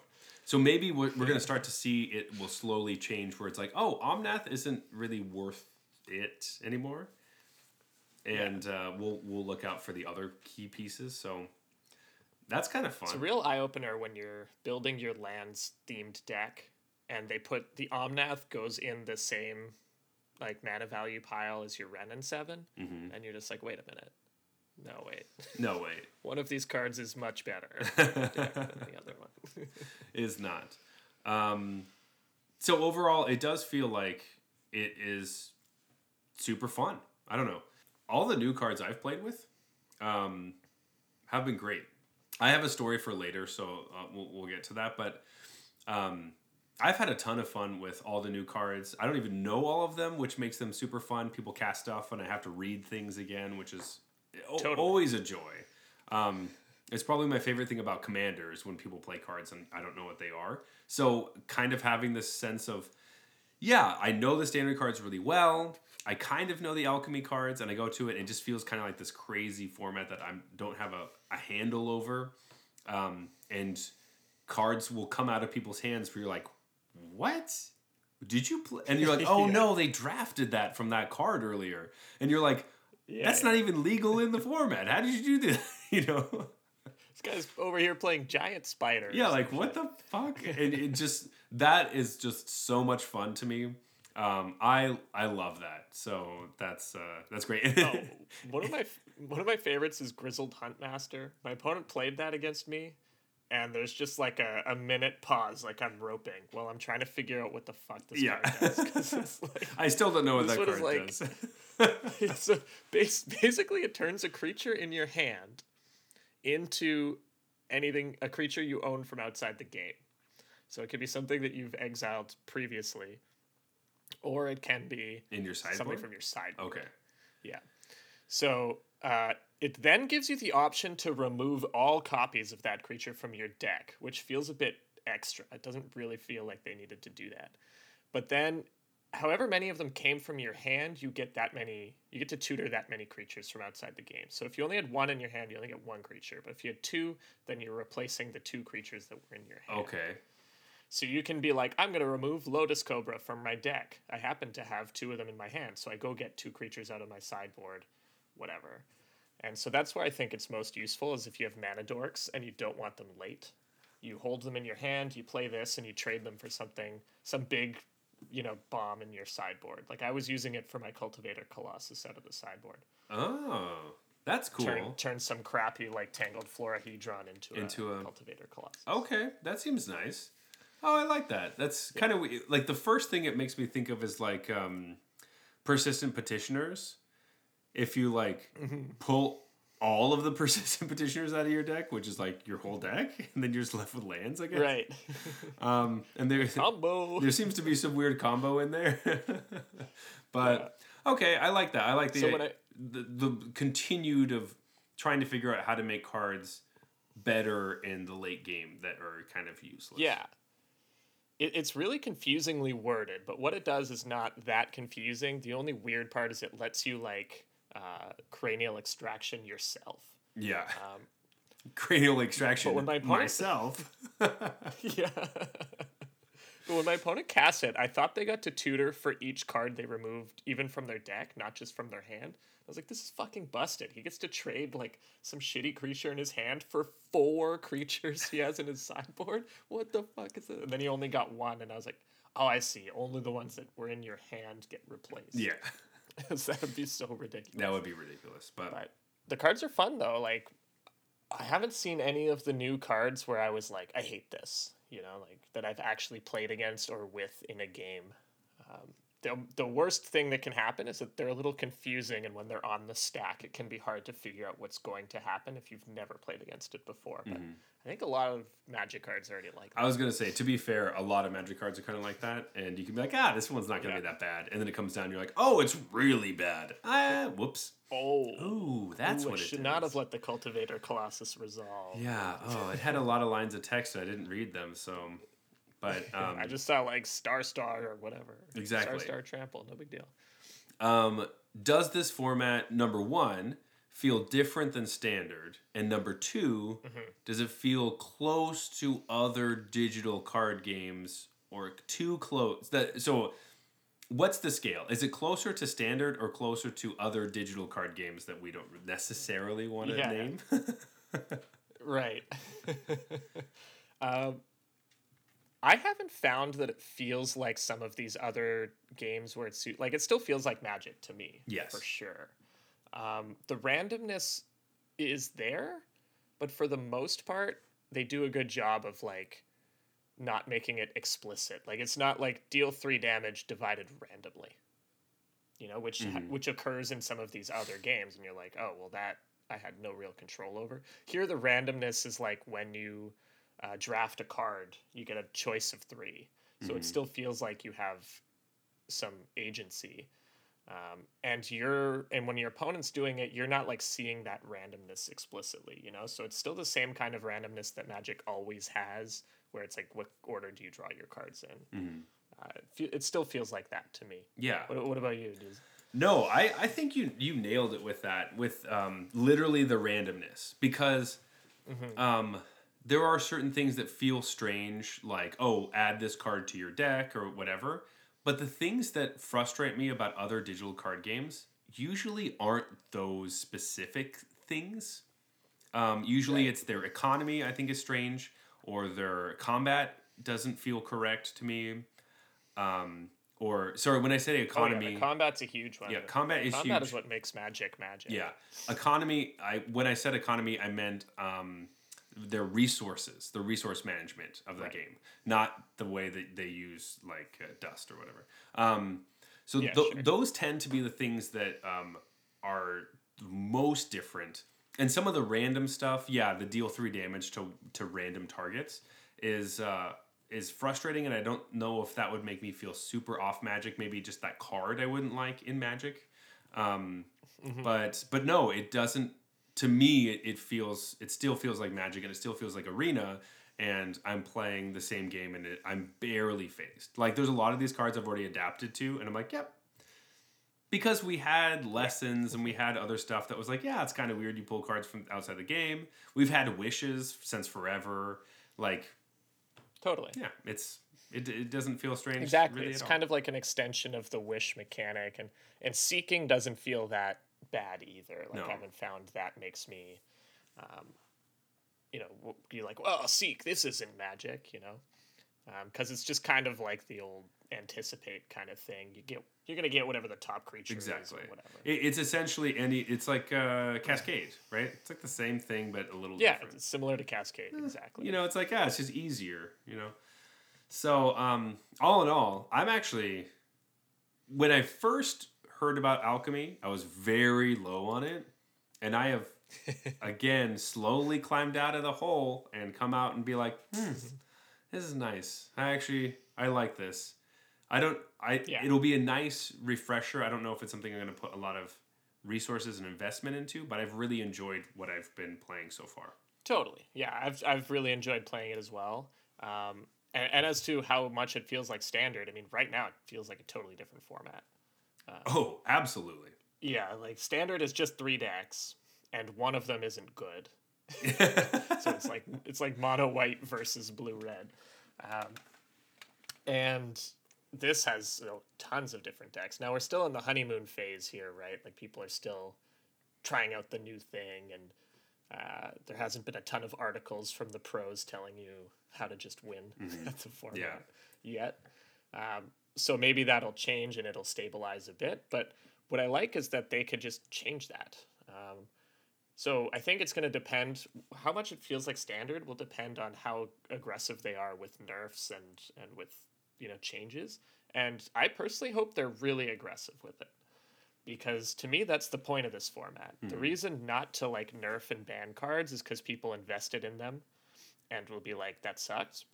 So maybe we're, we're gonna start to see it will slowly change where it's like, oh, Omnath isn't really worth it anymore, and uh, we'll we'll look out for the other key pieces. So that's kind of fun. It's a real eye opener when you're building your lands themed deck, and they put the Omnath goes in the same like mana value pile as your Renin 7 Mhm. and you're just like, wait a minute, no wait, [LAUGHS] No wait, one of these cards is much better [LAUGHS] than the other one. is not. Um, so overall, it does feel like it is super fun. I don't know. All the new cards I've played with um, have been great. I have a story for later, so uh, we'll, we'll get to that. But um, I've had a ton of fun with all the new cards. I don't even know all of them, which makes them super fun. People cast stuff, and I have to read things again, which is Totally. always a joy. Um, it's probably my favorite thing about commanders when people play cards and I don't know what they are. So, kind of having this sense of, yeah, I know the standard cards really well. I kind of know the alchemy cards, and I go to it, and it just feels kind of like this crazy format that I don't have a, a handle over. Um, and cards will come out of people's hands where you're like, what? Did you play? And you're like, [LAUGHS] oh Yeah. no, they drafted that from that card earlier. And you're like, Yeah, that's not even legal in the format. How did you do that? [LAUGHS] you know? this guy's over here playing giant spiders. Yeah, like what the fuck? And it just that is just so much fun to me. Um, I I love that. So that's uh, that's great. Oh, [LAUGHS] one of my one of my favorites is Grizzled Huntmaster. My opponent played that against me, and there's just like a, a minute pause, like I'm roping while I'm trying to figure out what the fuck this Yeah. card does. [LAUGHS] like, I still don't know what This that is card like- does. [LAUGHS] a, basically it turns a creature in your hand into anything a creature you own from outside the game. So it could be something that you've exiled previously, or it can be In your something from your sideboard. Okay. Yeah. So uh, it then gives you the option to remove all copies of that creature from your deck, which feels a bit extra. It doesn't really feel like they needed to do that. But then, however many of them came from your hand, you get that many. You get to tutor that many creatures from outside the game. So if you only had one in your hand, you only get one creature. But if you had two, then you're replacing the two creatures that were in your hand. Okay. So you can be like, I'm going to remove Lotus Cobra from my deck. I happen to have two of them in my hand, so I go get two creatures out of my sideboard, whatever. And so that's where I think it's most useful is if you have mana dorks and you don't want them late. You hold them in your hand, you play this, and you trade them for something, some big, you know, bomb in your sideboard. Like I was using it for my Cultivator Colossus out of the sideboard. Oh, that's cool. Turn, turn some crappy like Tangled Florahedron into, Into a, a- Cultivator Colossus. Okay, that seems nice. Oh, I like that. That's kind of like the first thing it makes me think of is like um, persistent petitioners. If you like pull all of the [LAUGHS] persistent petitioners out of your deck, which is like your whole deck, [LAUGHS] and then you're just left with lands, I guess. Right. [LAUGHS] Um, and there Combo. there seems to be some weird combo in there. but okay, I like that. I like the, So I- the the continued of trying to figure out how to make cards better in the late game that are kind of useless. Yeah. It, it's really confusingly worded, but what it does is not that confusing. The only weird part is it lets you like uh, cranial extraction yourself. Yeah. Um, [LAUGHS] Cranial extraction. But when my opponent- myself. [LAUGHS] yeah. but when my opponent cast it, I thought they got to tutor for each card they removed, even from their deck, not just from their hand. I was like, this is fucking busted. He gets to trade like some shitty creature in his hand for four [LAUGHS] creatures he has in his sideboard. What the fuck is it? And then he only got one, and I was like, oh, I see. Only the ones that were in your hand get replaced. Yeah, [LAUGHS] that would be so ridiculous. that would be ridiculous. But, But the cards are fun though. Like, I haven't seen any of the new cards where I was like, I hate this. You know, like that I've actually played against or with in a game. Um, the, the worst thing that can happen is that they're a little confusing, and when they're on the stack, it can be hard to figure out what's going to happen if you've never played against it before. But I think a lot of Magic cards are already like that. I was gonna say, to be fair, a lot of Magic cards are kind of like that, and you can be like, ah, this one's not gonna be that bad, and then it comes down, you're like, oh, it's really bad. Ah, whoops. Oh, Ooh, that's Ooh, what it should not have let the Cultivator Colossus resolve. Yeah. Oh, it had a lot of lines of text. and I didn't read them, so. But [LAUGHS] um, I just saw like Star Star or whatever. Exactly. Star Star Trample, no big deal. Um, does this format number one feel different than standard, and number 2 does it feel close to other digital card games or too close? That so. What's the scale? Is it closer to standard or closer to other digital card games that we don't necessarily want to Yeah. name? [LAUGHS] Right. [LAUGHS] um, I haven't found that it feels like some of these other games where it's like it still feels like Magic to me. Yes. for sure. Um, the randomness is there, but for the most part, they do a good job of like not making it explicit. Like it's not like deal three damage divided randomly. You know, which which occurs in some of these other games, and you're like, oh well, that I had no real control over. Here, the randomness is like when you uh, draft a card, you get a choice of three, so it still feels like you have some agency. Um, and you're and when your opponent's doing it, you're not like seeing that randomness explicitly, you know. So it's still the same kind of randomness that Magic always has, where it's like, what order do you draw your cards in? Uh, it, fe- it still feels like that to me. yeah. What, what about you? Does, No, I, I think you you nailed it with that with um, literally the randomness because um, there are certain things that feel strange like oh add this card to your deck or whatever but the things that frustrate me about other digital card games usually aren't those specific things um, usually it's their economy I think is strange or their combat doesn't feel correct to me um, or sorry when I say oh, yeah, economy combat's a huge one. yeah, combat is Combat huge. is what makes Magic Magic. yeah, economy. I when I said economy, I meant um, their resources, the resource management of the Right. game, not the way that they use like uh, dust or whatever. Um, so Yeah, tho- sure. those tend to be the things that um, are most different. And some of the random stuff, yeah, the deal three damage to to random targets is uh, is frustrating, and I don't know if that would make me feel super off Magic. Maybe just that card I wouldn't like in Magic. Um, But but no, it doesn't. To me, it, it feels it still feels like Magic, and it still feels like Arena. And I'm playing the same game, and it, I'm barely phased. Like there's a lot of these cards I've already adapted to, and I'm like, yep, because we had lessons and we had other stuff that was like, yeah, it's kind of weird you pull cards from outside the game. We've had wishes since forever. Like, totally. yeah, it's it, it doesn't feel strange. Exactly. Really it's at all. kind of like an extension of the wish mechanic, and and seeking doesn't feel that bad either. Like No. I haven't found that makes me, um, you know, you're like, well, seek. This isn't magic, you know, because it's just kind of like the old anticipate kind of thing. You get you're gonna get whatever the top creature exactly. is or whatever. It, it's essentially any. It's like uh, Cascade, right? It's like the same thing but a little different. yeah, different. it's similar to Cascade. Exactly. you know, it's like, yeah, it's just easier, you know. So, um, all in all, I'm actually when I first heard about alchemy, I was very low on it, and I have [LAUGHS] again slowly climbed out of the hole and come out and be like, hmm, this is nice. I actually I like this. I don't. I Yeah. it'll be a nice refresher. I don't know if it's something I'm going to put a lot of resources and investment into, but I've really enjoyed what I've been playing so far. Totally. Yeah, I've I've really enjoyed playing it as well. Um, and, and as to how much it feels like standard, I mean, right now it feels like a totally different format. Oh, absolutely. Yeah, like standard is just three decks, and one of them isn't good. [LAUGHS] so it's like it's like mono white versus blue red, um, and this has you know, tons of different decks. Now we're still in the honeymoon phase here, right? Like people are still trying out the new thing, and uh, there hasn't been a ton of articles from the pros telling you how to just win [LAUGHS] at the format yet. Um, so maybe that'll change and it'll stabilize a bit. But what I like is that they could just change that. Um, so I think it's going to depend. How much it feels like standard will depend on how aggressive they are with nerfs and and with you know changes. And I personally hope they're really aggressive with it, because to me that's the point of this format. The reason not to like nerf and ban cards is because people invested in them, and will be like that sucks.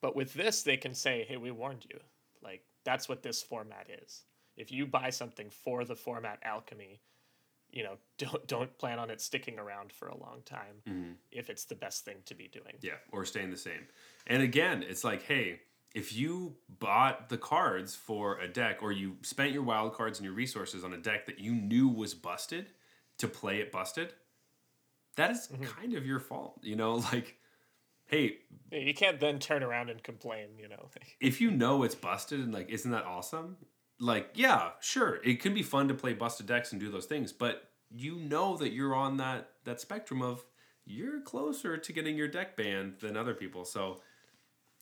But with this, they can say, "Hey, we warned you." Like that's what this format is. If you buy something for the format alchemy, you know, [LAUGHS] don't don't plan on it sticking around for a long time mm-hmm. if it's the best thing to be doing. Yeah, or staying the same. And again, it's like, hey, if you bought the cards for a deck or you spent your wild cards and your resources on a deck that you knew was busted to play it busted, that is mm-hmm. kind of your fault. You know, [LAUGHS] like, hey, You can't then turn around and complain, you know. if you know it's busted and like, isn't that awesome? Like, yeah, sure, it can be fun to play busted decks and do those things, but you know that you're on that that spectrum of you're closer to getting your deck banned than other people. So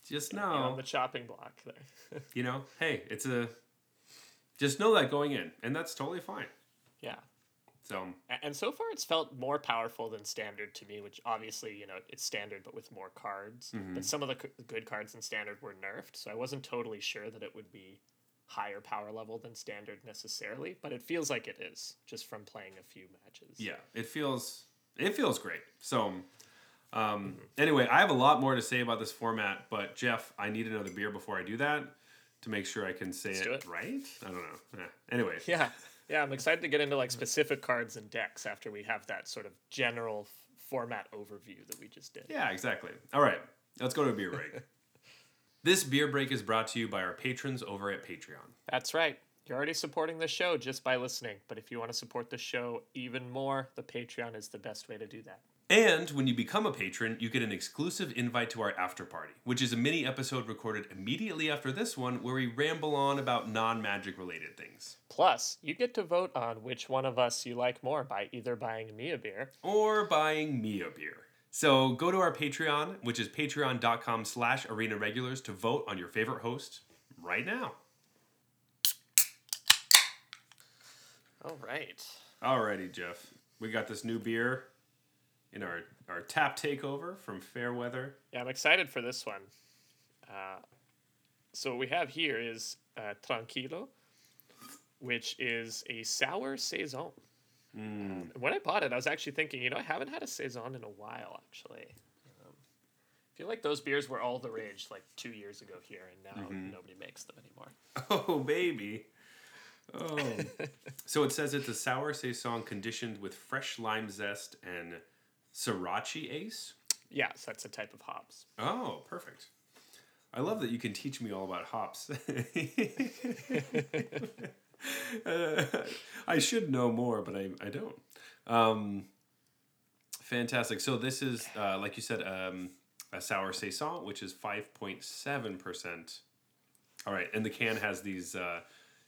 just know, You're on the chopping block there. [LAUGHS] you know, hey, it's a just know that going in, and that's totally fine. yeah. So And so far, it's felt more powerful than standard to me, which obviously, you know, it's standard but with more cards. But some of the c- good cards in standard were nerfed, so I wasn't totally sure that it would be higher power level than standard necessarily. But it feels like it is just from playing a few matches. yeah, it feels it feels great. So um, anyway, I have a lot more to say about this format, but Jeff, I need another beer before I do that to make sure I can say it, it. right. I don't know. Eh, Anyway, Yeah, [LAUGHS] yeah. I'm excited to get into like specific cards and decks after we have that sort of general f- format overview that we just did. Yeah, exactly. All right, let's go to a beer break. [LAUGHS] this beer break is brought to you by our patrons over at Patreon. That's right. You're already supporting the show just by listening. But if you want to support the show even more, the Patreon is the best way to do that. And when you become a patron, you get an exclusive invite to our after party, which is a mini episode recorded immediately after this one where we ramble on about non magic related things. Plus, you get to vote on which one of us you like more by either buying me a beer. Or buying me a beer. So go to our Patreon, which is patreon.com slash arena regulars to vote on your favorite host right now. All right. Alrighty, Jeff. We got this new beer in our, our tap takeover from Fairweather. Yeah, I'm excited for this one. Uh, so what we have here is uh, Tranquilo, which is a sour saison. Um, when I bought it, I was actually thinking, you know, I haven't had a saison in a while, actually. Um, I feel like those beers were all the rage like two years ago here, and now nobody makes them anymore. [LAUGHS] Oh, baby. Oh. [LAUGHS] so it says it's a sour saison conditioned with fresh lime zest and Sorachi Ace. Yes, that's a type of hops. Oh, perfect. I love that you can teach me all about hops. Uh, [LAUGHS] I should know more, but I, I don't. Um, fantastic. So this is, uh, like you said, um, a sour saison, which is 5.7%. All right. And the can has these, uh,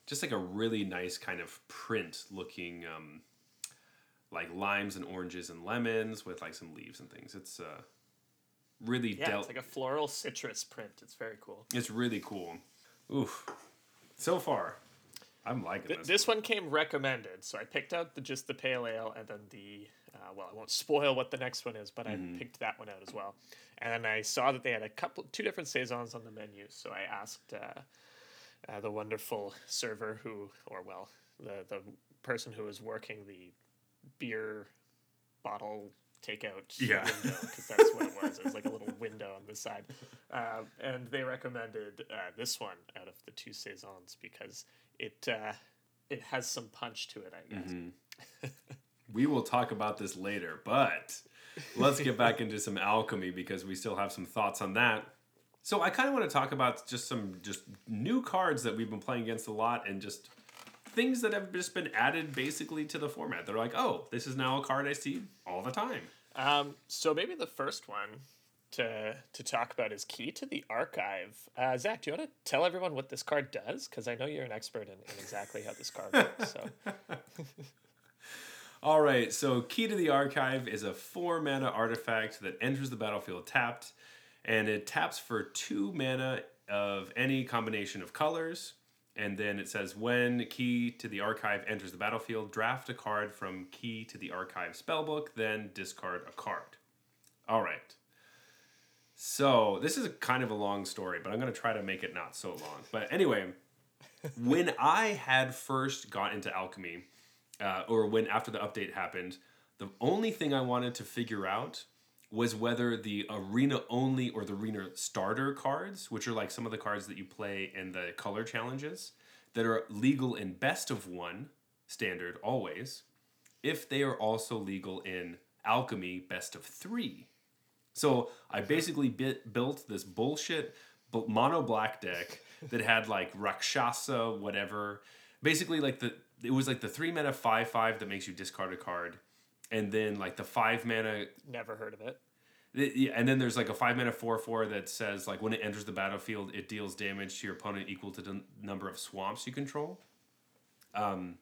just like a really nice kind of print looking, um, like limes and oranges and lemons with like some leaves and things. It's uh, really Yeah, dealt. it's like a floral citrus print. It's very cool. It's really cool. Oof. So far, I'm liking Th- this. this one came recommended, so I picked out the just the pale ale, and then the uh, well, I won't spoil what the next one is, but I picked that one out as well. And then I saw that they had a couple, two different saisons on the menu, so I asked uh, uh, the wonderful server who, or well, the the person who was working the beer bottle takeout Yeah. window because that's what it was. It was like a little [LAUGHS] window on the side, um, and they recommended uh, this one out of the two saisons because it uh, it has some punch to it. I guess. We will talk about this later, but let's get back into some alchemy because we still have some thoughts on that. So I kind of want to talk about just some just new cards that we've been playing against a lot and just things that have just been added basically to the format. They're like, "Oh, this is now a card I see all the time." Um, so maybe the first one to to talk about is Key to the Archive. Uh, Zach, do you want to tell everyone what this card does? Because I know you're an expert in, in exactly how this card works. So [LAUGHS] [LAUGHS] All right, so Key to the Archive is a four mana artifact that enters the battlefield tapped, and it taps for two mana of any combination of colors. And then it says when Key to the Archive enters the battlefield, draft a card from Key to the Archive spellbook, then discard a card. All right. So this is a kind of a long story, but I'm going to try to make it not so long. But anyway, [LAUGHS] when I had first got into alchemy, uh, or when after the update happened, the only thing I wanted to figure out was whether the arena only or the arena starter cards, which are like some of the cards that you play in the color challenges, that are legal in best of one standard always, if they are also legal in alchemy best of three. So I basically bit, built this bullshit mono black deck [LAUGHS] that had like Rakshasa, whatever. Basically, like the it was like the three mana five five that makes you discard a card, and then like the five mana never heard of it. yeah, and then there's like a five mana four four that says like when it enters the battlefield, it deals damage to your opponent equal to the number of swamps you control. Um,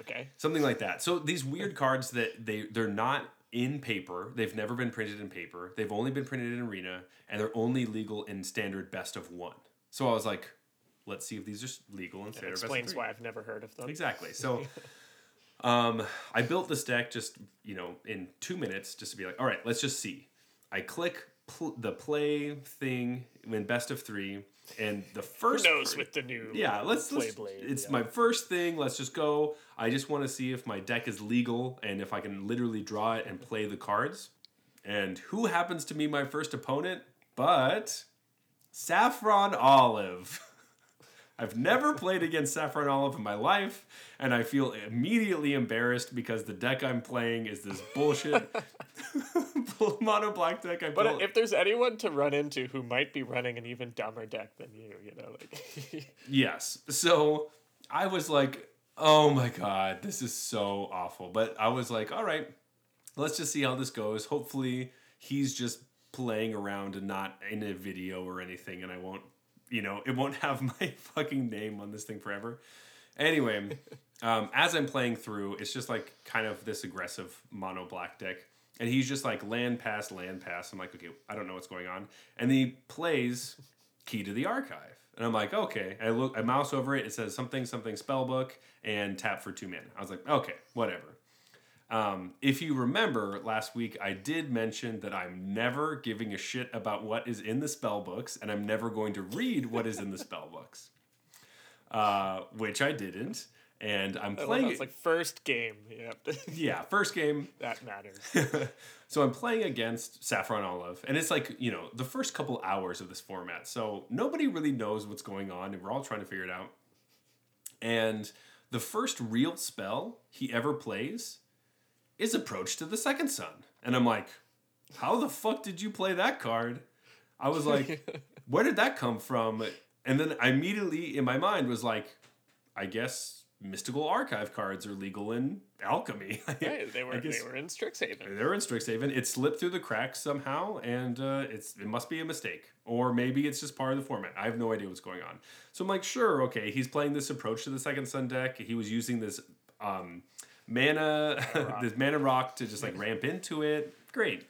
okay. something like that. So these weird cards that they they're not in paper. They've never been printed in paper. They've only been printed in arena, and they're only legal in standard best of one. So I was like, let's see if these are legal in That standard best of explains three. why I've never heard of them. Exactly. So [LAUGHS] um, I built this deck just, you know, in two minutes just to be like, all right, let's just see. I click pl- the play thing in best of three, and the Who first. knows with the new Yeah, let's. play let's blade? it's yeah. my first thing. Let's just go. I just want to see if my deck is legal and if I can literally draw it and play the cards. And who happens to be my first opponent? But Saffron Olive. [LAUGHS] I've never played against Saffron Olive in my life, and I feel immediately embarrassed because the deck I'm playing is this bullshit [LAUGHS] [LAUGHS] mono black deck I But built. if there's anyone to run into who might be running an even dumber deck than you, you know, like [LAUGHS] Yes. So I was like, oh my God, this is so awful. But I was like, all right, let's just see how this goes. Hopefully he's just playing around and not in a video or anything, and I won't, you know, it won't [LAUGHS] have my fucking name on this thing forever. Anyway, [LAUGHS] um, as I'm playing through, it's just like kind of this aggressive mono black deck. And he's just like land pass, land pass. I'm like, okay, I don't know what's going on. And then he plays Key to the Archive. And I'm like, okay. I look, I mouse over it. It says something, something spell book, and tap for two mana. I was like, okay, whatever. Um, if you remember last week, I did mention that I'm never giving a shit about what is in the spell books, and I'm never going to read what is in the spell books, uh, which I didn't. And I'm playing. it's like first game. Yep. [LAUGHS] yeah, first game. that matters. [LAUGHS] so I'm playing against Saffron Olive, and it's like you know the first couple hours of this format, so nobody really knows what's going on, and we're all trying to figure it out. And the first real spell he ever plays is Approach to the Second Sun. and I'm like, how the fuck did you play that card? I was like, [LAUGHS] where did that come from? And then I immediately in my mind was like, I guess mystical archive cards are legal in alchemy. [LAUGHS] Right, they were guess- they were in Strixhaven. they're in Strixhaven. It slipped through the cracks somehow, and uh, it's it must be a mistake, or maybe it's just part of the format. I have no idea what's going on. So I'm like, sure, okay. He's playing this approach to the second sun deck. He was using this um, mana, [LAUGHS] this mana rock to just like ramp into it. Great.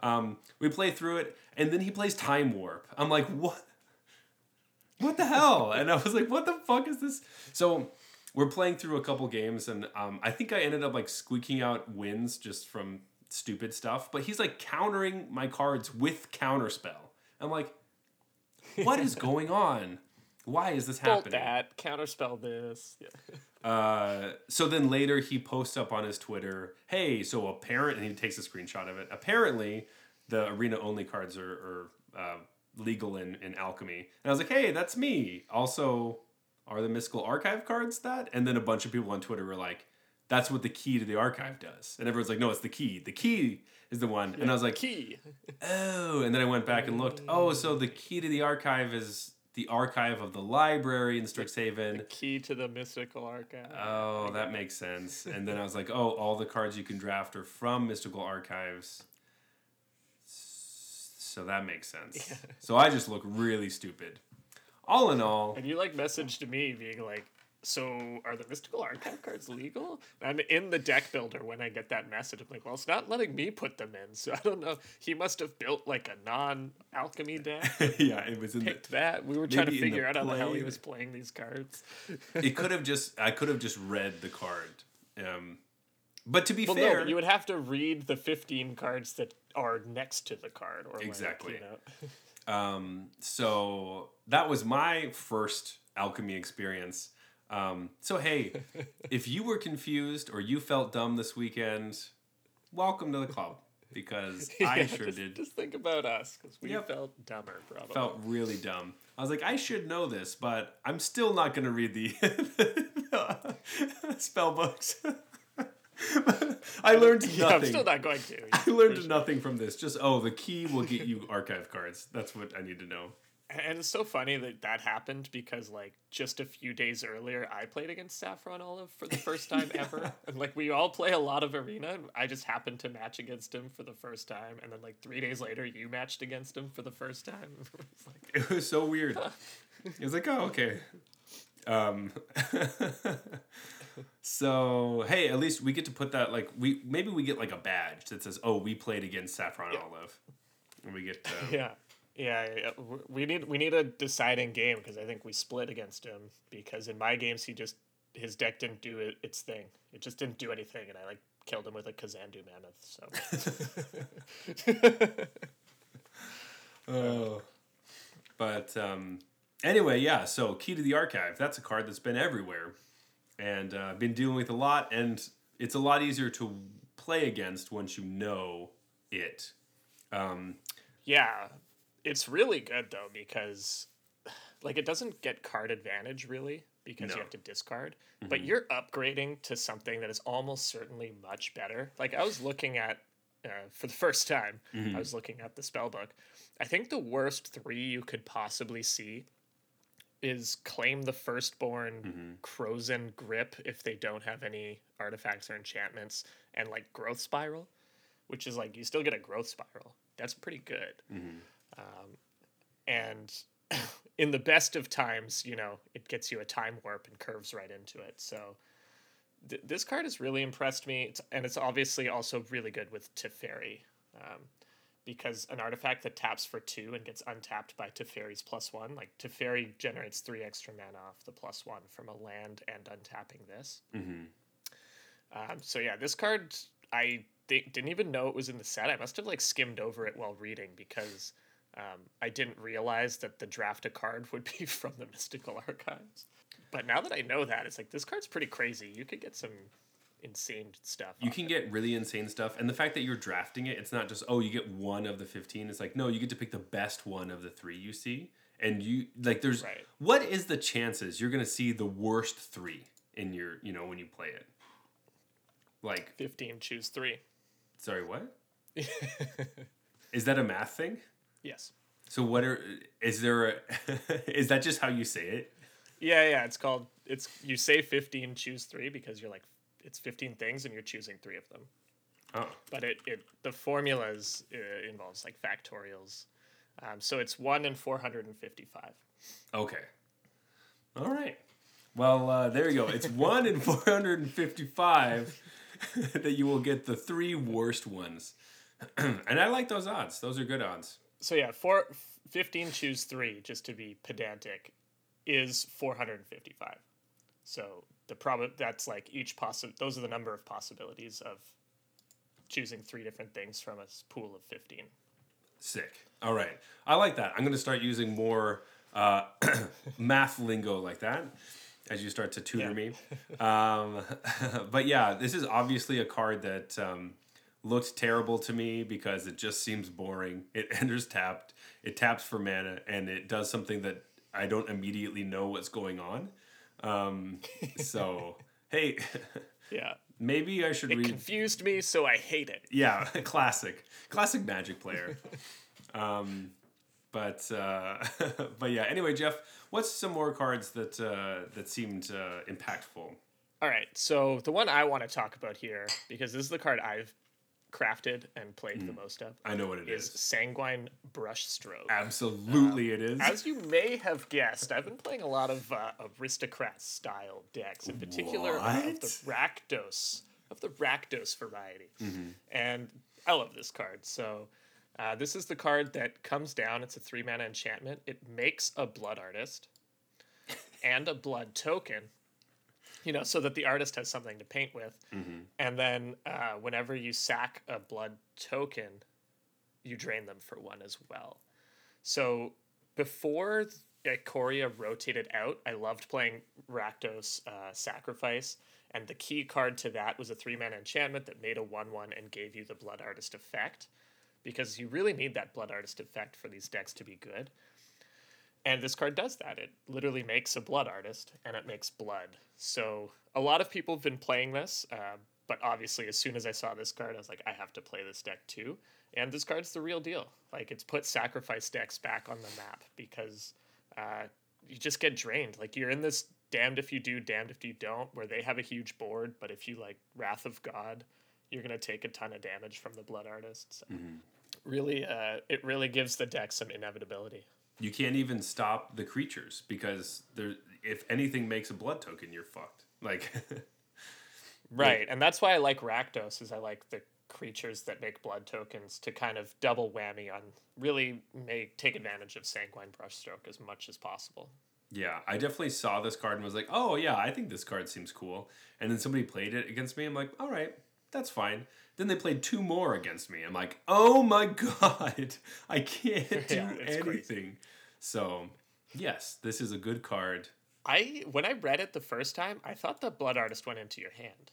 Um, we play through it, and then he plays time warp. I'm like, what? What the hell? And I was like, what the fuck is this? So we're playing through a couple games, and um, I think I ended up like squeaking out wins just from stupid stuff. But he's like countering my cards with counterspell. I'm like, what is [LAUGHS] going on? Why is this Bolt happening? that, counterspell this. Yeah. [LAUGHS] Uh, so then later he posts up on his Twitter, "Hey, so apparently," and he takes a screenshot of it. Apparently, the arena only cards are, are uh, legal in, in alchemy, and I was like, "Hey, that's me." Also, are the mystical archive cards that? And then a bunch of people on Twitter were like, "That's what the key to the archive does," and everyone's like, "No, it's the key. The key is the one." and I was like, Key. [LAUGHS] "Oh," and then I went back and looked. Oh, so the key to the archive is the archive of the library in Strixhaven. The Key to the mystical archive. Oh, that makes sense. And then I was like, oh, all the cards you can draft are from Mystical Archives. So that makes sense. So I just look really stupid. All in all, And you like messaged me being like, "So are the mystical archive cards legal?" I'm in the deck builder when I get that message. I'm like, "Well, it's not letting me put them in, so [LAUGHS] I don't know." He must have built like a non-alchemy [LAUGHS] deck. yeah, it was in the, Picked that. We were trying to the figure out how the hell he was playing these cards. it could have just I could have just read the card. Um, but to be Well, fair, no, you would have to read the 15 cards that are next to the card, or like, Exactly. you know. Um, so that was my first alchemy experience. Um, so hey, [LAUGHS] if you were confused or you felt dumb this weekend, welcome to the club because [LAUGHS] I sure just, did. Just think about us because we Yep. felt dumber, probably. Felt really dumb. I was like, I should know this, but I'm still not going to read [LAUGHS] the spell books. I learned nothing. yeah, I'm still not going to. I learned nothing from this. Just oh, the key will get you archive cards. That's what I need to know. And it's so funny that that happened because like just a few days earlier, I played against Saffron Olive for the first time [LAUGHS] ever, and like we all play a lot of arena. and I just happened to match against him for the first time, and then like three days later, you matched against him for the first time. [LAUGHS] it's like It was so weird. [LAUGHS] It was like, oh, okay. Um, so hey, at least we get to put that like we maybe we get like a badge that says, oh, we played against Saffron Olive, and we get. Uh, yeah. Yeah, we need we need a deciding game because I think we split against him because in my games he just his deck didn't do it, its thing. It just didn't do anything, and I like killed him with a Kazandu Mammoth. So [LAUGHS] Oh. But um, anyway, yeah. So key to the archive. That's a card that's been everywhere, and uh, been dealing with a lot. And it's a lot easier to play against once you know it. Um, yeah, it's really good though because like it doesn't get card advantage really because No. you have to discard, but mm-hmm. you're upgrading to something that is almost certainly much better. Like I was looking at uh, for the first time, I mm-hmm. was looking at the spell book. I think the worst three you could possibly see is claim the firstborn mm-hmm. Krosan Grip if they don't have any artifacts or enchantments, and like growth spiral, which is like you still get a growth spiral. That's pretty good. Um, and [COUGHS] in the best of times, you know, it gets you a time warp and curves right into it. So th- this card has really impressed me, it's, and it's obviously also really good with Teferi. Um, because an artifact that taps for two and gets untapped by Teferi's plus one, like Teferi generates three extra mana off the plus one from a land and untapping this. Um, so yeah, this card I di- didn't even know it was in the set. I must have like skimmed over it while reading because um, I didn't realize that the draft a card would be [LAUGHS] from the Mystical Archives. But now that I know that, it's like this card's pretty crazy. You could get some insane stuff. You can it. get really insane stuff, and the fact that you're drafting it, it's not just oh you get one of the fifteen. It's like no, you get to pick the best one of the three you see, and you like there's Right. what is the chances you're gonna see the worst three in your you know when you play it. Like fifteen. Choose three. sorry, what [LAUGHS] is that a math thing? Yes. So what are is there a [LAUGHS] is that just how you say it? Yeah, yeah. It's called. It's you say fifteen. Choose three because you're like it's fifteen things and you're choosing three of them. Oh, but it, it the formulas uh, involves like factorials um, so it's 1 in 455 okay, all right. Well, uh, there you go. It's [LAUGHS] one in four hundred and fifty-five [LAUGHS] that you will get the three worst ones, [CLEARS THROAT] and I like those odds. Those are good odds. So yeah four, 15 choose 3 just to be pedantic is 455 so the prob that's like each possi- those are the number of possibilities of choosing three different things from a pool of 15 Sick. All right. I like that. I'm going to start using more uh, [CLEARS THROAT] math lingo like that as you start to tutor Yeah. me. Um, [LAUGHS] but yeah, this is obviously a card that um, looked terrible to me because it just seems boring. It [LAUGHS] enters tapped, it taps for mana, and it does something that I don't immediately know what's going on. Um, [LAUGHS] so, hey, [LAUGHS] yeah maybe I should it read. confused me so i hate it Yeah, classic, classic Magic player. um, but uh, but yeah. Anyway, Jeff, what's some more cards that uh, that seemed uh, impactful? All right, so the one I want to talk about here, because this is the card I've crafted and played the most of I know what it is is. Sanguine Brushstroke. Absolutely, it is. As you may have guessed, I've been playing a lot of uh, aristocrat style decks, in particular uh, of the Rakdos, of the Rakdos variety. And I love this card. So uh, this is the card that comes down. It's a three mana enchantment. It makes a Blood Artist and a Blood Token. You know, so that the artist has something to paint with. And then uh, whenever you sack a Blood Token, you drain them for one as well. So before Ikoria rotated out, I loved playing Rakdos uh, Sacrifice, and the key card to that was a three man enchantment that made a 1 1 and gave you the Blood Artist effect, because you really need that Blood Artist effect for these decks to be good. And this card does that. It literally makes a Blood Artist, and it makes blood. So a lot of people have been playing this, uh, but obviously, as soon as I saw this card, I was like, I have to play this deck too. And this card's the real deal. Like, it's put sacrifice decks back on the map because uh, you just get drained. Like, you're in this damned if you do, damned if you don't, where they have a huge board, but if you like Wrath of God, you're gonna take a ton of damage from the Blood Artists. Really, uh, it really gives the deck some inevitability. You can't even stop the creatures because there. If anything makes a blood token, you're fucked. [LAUGHS] Like, Right, and that's why I like Rakdos. Is I like the creatures that make blood tokens to kind of double whammy on really make take advantage of Sanguine Brushstroke as much as possible. yeah, I definitely saw this card and was like, oh yeah, I think this card seems cool. And then somebody played it against me. I'm like, all right, that's fine. Then they played two more against me. I'm like, oh my [LAUGHS] god, I can't [LAUGHS] do Yeah, it's crazy. anything. So, yes, this is a good card. I when I read it the first time, I thought the Blood Artist went into your hand.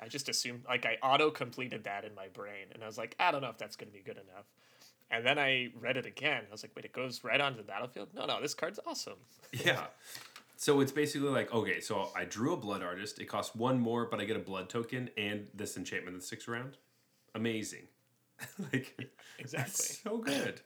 I just assumed like I auto completed that in my brain, and I was like, I don't know if that's going to be good enough. And then I read it again. I was like, wait, it goes right onto the battlefield. No, no, this card's awesome. Yeah. [LAUGHS] So it's basically like, okay, so I drew a blood artist. It costs one more, but I get a blood token and this enchantment that sticks around. Amazing. [LAUGHS] like Exactly. so good.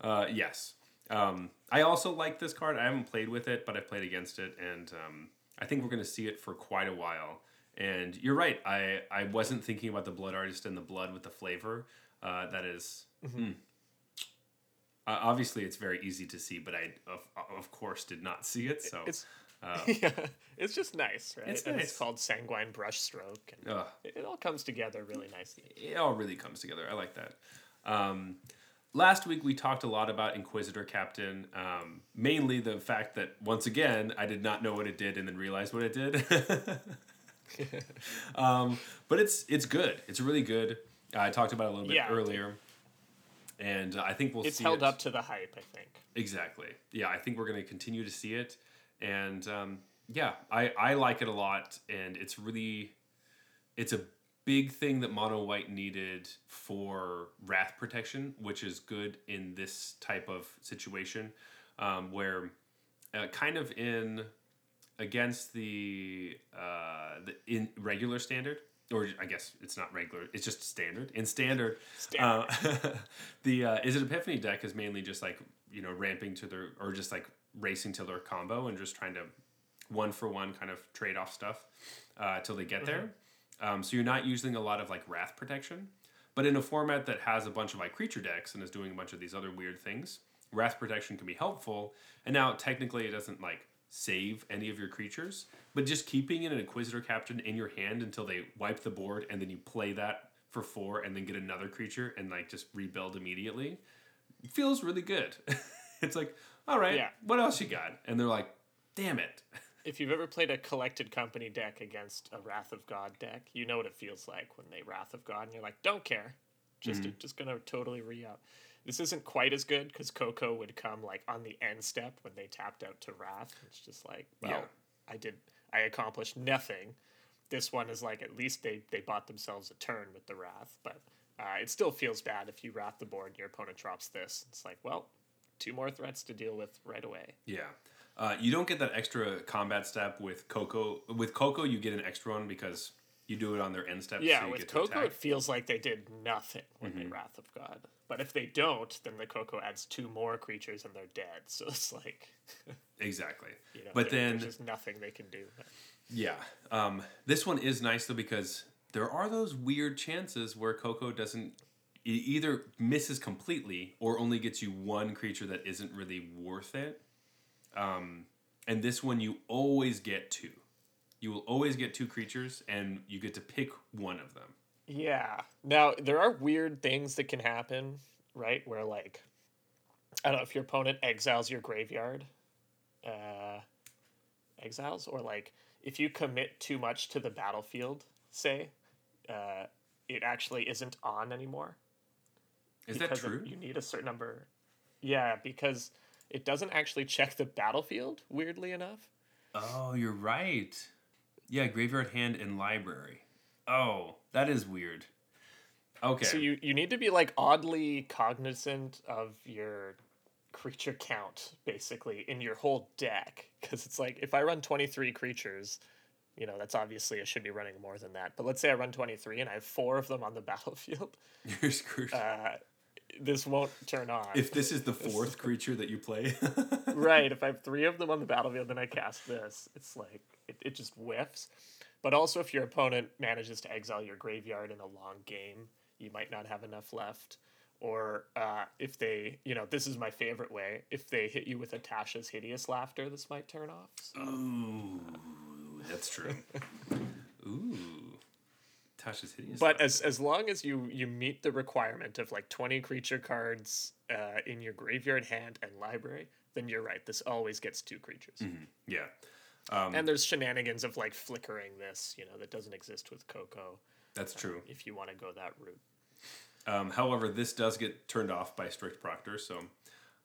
Uh, yes. Um, I also like this card. I haven't played with it, but I've played against it, and um, I think we're going to see it for quite a while. And you're right. I, I wasn't thinking about the blood artist and the blood with the flavor. Uh, that is- mm. Uh, obviously, it's very easy to see, but I of, of course did not see it. So It's [LAUGHS] yeah, it's just nice, right? It's nice. it's called Sanguine Brushstroke, and Ugh. it, it all comes together really nicely. it all really comes together. I like that. Um, last week we talked a lot about Inquisitor Captain, um, mainly the fact that once again I did not know what it did and then realized what it did. [LAUGHS] [LAUGHS] um, but it's it's good. It's really good. I talked about it a little bit Yeah. earlier, and I think we'll It's held it. up to the hype, I think. Exactly. Yeah, I think we're going to continue to see it, and um, yeah, I I like it a lot, and it's really, it's a big thing that mono white needed for wrath protection, which is good in this type of situation, um, where uh, kind of in against the uh, the in regular standard. Or I guess it's not regular; it's just standard. In standard, Standard. uh, [LAUGHS] the uh, is it Epiphany deck is mainly just like you know ramping to their or just like racing to their combo and just trying to one for one kind of trade off stuff uh, till they get there. Um, so you're not using a lot of like wrath protection, but in a format that has a bunch of like creature decks and is doing a bunch of these other weird things, wrath protection can be helpful. And now technically it doesn't like save any of your creatures, but just keeping an Inquisitor Captain in your hand until they wipe the board and then you play that for four and then get another creature and like just rebuild immediately feels really good. [LAUGHS] it's like, all right, Yeah. what else you got? And they're like, damn it. [LAUGHS] If you've ever played a collected company deck against a Wrath of God deck, you know what it feels like when they Wrath of God, and you're like, don't care, just Mm-hmm. just gonna totally re up. This isn't quite as good because Coco would come like on the end step when they tapped out to Wrath. It's just like, well, Yeah. I did, I accomplished nothing. This one is like at least they they bought themselves a turn with the Wrath, but uh, it still feels bad if you Wrath the board and your opponent drops this. It's like, well, two more threats to deal with right away. Yeah. Uh, you don't get that extra combat step with Coco. With Coco, you get an extra one because you do it on their end step. Yeah, so with Coco. Mm-hmm. it feels like they did nothing when they Wrath of God. But if they don't, then the Coco adds two more creatures and they're dead. [LAUGHS] So it's like, Exactly. you know, but there- then, there's just nothing they can do. yeah. Um, this one is nice though because there are those weird chances where Coco doesn't it either misses completely or only gets you one creature that isn't really worth it. Um, and this one you always get two. You will always get two creatures, and you get to pick one of them. Yeah. Now there are weird things that can happen, right? Where like, I don't know if your opponent exiles your graveyard, uh, exiles, or like if you commit too much to the battlefield, say, uh, it actually isn't on anymore. Is that true? You need a certain number. Yeah, because it doesn't actually check the battlefield. Weirdly enough. Oh, you're right. Yeah, graveyard hand and library. Oh, that is weird. Okay. So you, you need to be like oddly cognizant of your creature count basically in your whole deck because it's like if I run 23 creatures, you know, that's obviously I should be running more than that. But let's say I run 23 and I have 4 of them on the [LAUGHS] battlefield. [LAUGHS] you're screwed. Uh, this won't turn on. if this is the [LAUGHS] fourth creature that you play. right, if I have 3 of them on the battlefield then I cast this, it's like it, it just whiffs. But also if your opponent manages to exile your graveyard in a long game, you might not have enough left. Or uh, if they, you know, this is my favorite way. If they hit you with a Tasha's hideous laughter, this might turn off. So- Ooh, that's true. [LAUGHS] Ooh. Tasha's hideous. But as as long as you you meet the requirement of like twenty creature cards uh, in your graveyard, hand, and library, then you're right. This always gets two creatures. yeah. Um, And there's shenanigans of like flickering this, you know, that doesn't exist with Coco. that's true. If you want to go that route. Um, however, this does get turned off by strict proctor, so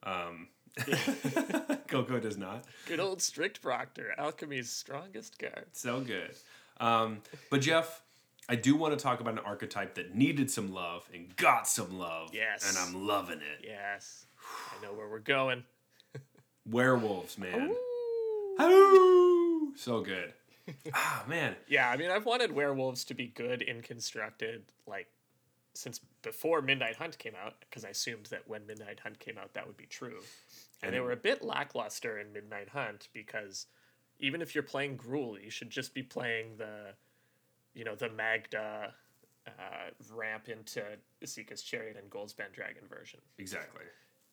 um, [LAUGHS] [LAUGHS] Coco does not. Good old strict proctor, alchemy's strongest card. So good. Um, but Jeff, I do want to talk about an archetype that needed some love and got some love. Yes. And I'm loving it. Yes, I know where we're going. [LAUGHS] Werewolves, man. Ooh. So good. [LAUGHS] ah, man. Yeah, I mean, I've wanted werewolves to be good in constructed, like, since before Midnight Hunt came out, because I assumed that when Midnight Hunt came out, that would be true. And they were a bit lackluster in Midnight Hunt because even if you're playing Gruul, you should just be playing the, you know, the Magda uh, ramp into Esika's Chariot and Goldspan Dragon version. Exactly.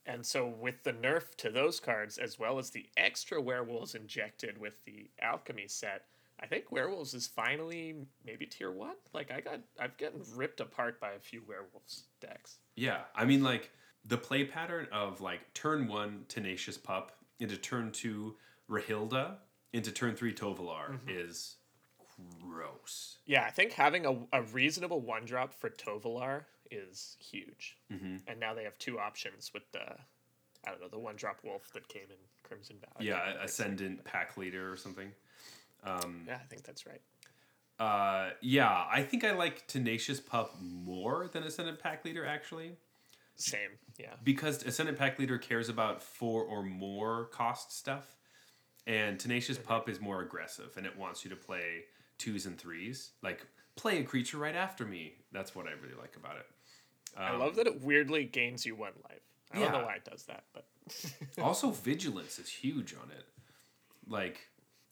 And so, with the nerf to those cards, as well as the extra werewolves injected with the alchemy set, I think werewolves is finally maybe tier one. Like I got, I've gotten ripped apart by a few werewolves decks. Yeah, I mean, like the play pattern of like turn one Tenacious Pup into turn two Rahilda into turn three Tovolar mm-hmm. is gross. Yeah, I think having a, a reasonable one drop for Tovolar is huge. Mm-hmm. And now they have two options with the, I don't know, the one drop wolf that came in Crimson Vow. Yeah, Ascendant Pack Leader or something. yeah, I think that's right. Uh, yeah, I think I like Tenacious Pup more than Ascendant Pack Leader actually, Same. Yeah. because Ascendant Pack Leader cares about four or more cost stuff, and Tenacious Pup is more aggressive and it wants you to play twos and threes. Like play a creature right after me. That's what I really like about it. I love that it weirdly gains you one life. I don't know why it does that, but [LAUGHS] also, vigilance is huge on it. Like,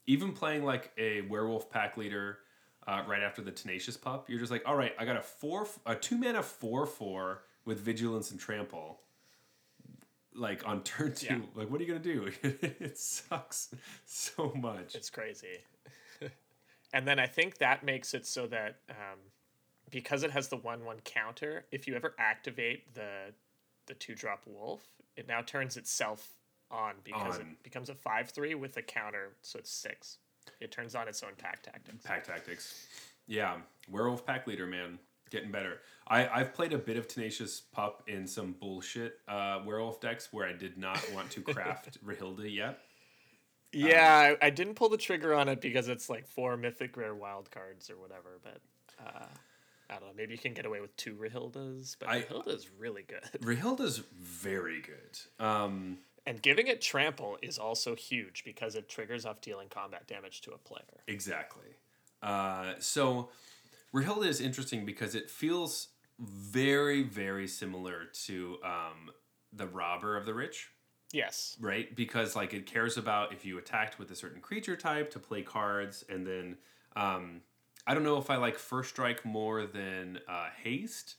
even playing like a werewolf pack leader uh, right after the tenacious pup, you're just like, all right, I got a four, a two mana four four with vigilance and trample. Like on turn two, Yeah. like what are you gonna do? [LAUGHS] it sucks so much. It's crazy. [LAUGHS] and then I think that makes it so that um, because it has the one one counter, if you ever activate the the two drop wolf, it now turns itself on because On. it becomes a five three with a counter, so it's six. It turns on its own pack tactics. Pack tactics, yeah, werewolf pack leader, man, getting better. I I've played a bit of tenacious pup in some bullshit uh, werewolf decks where I did not want to craft [LAUGHS] Rahilda yet. Yeah, I, I didn't pull the trigger on it because it's like four mythic rare wild cards or whatever, but uh, I don't know. Maybe you can get away with two Rahildas, but I- Rahilda's really good. [LAUGHS] Rahilda's very good. Um, And giving it trample is also huge because it triggers off dealing combat damage to a player. exactly. Uh, so Rahilda is interesting because it feels very, very similar to um, the Robber of the Rich, Yes. right? Because like it cares about if you attacked with a certain creature type to play cards, and then um, I don't know if I like first strike more than uh, haste,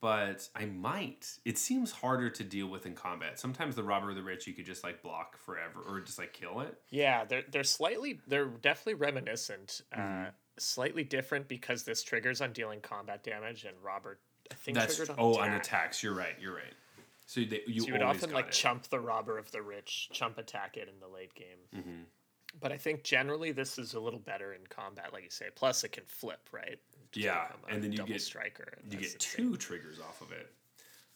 but I might. It seems harder to deal with in combat. Sometimes the robber of the rich you could just like block forever or just like kill it. Yeah, they're they're slightly they're definitely reminiscent. Uh, slightly different because this triggers on dealing combat damage, and Robert I think That's triggered on oh attack. on attacks. You're right. You're right. So they, you, So you would often like it. chump the robber of the rich, chump attack it in the late game. Mm-hmm. But I think generally this is a little better in combat, like you say. Plus, it can flip, right? To Yeah, and then you get- striker. You get two triggers off of it.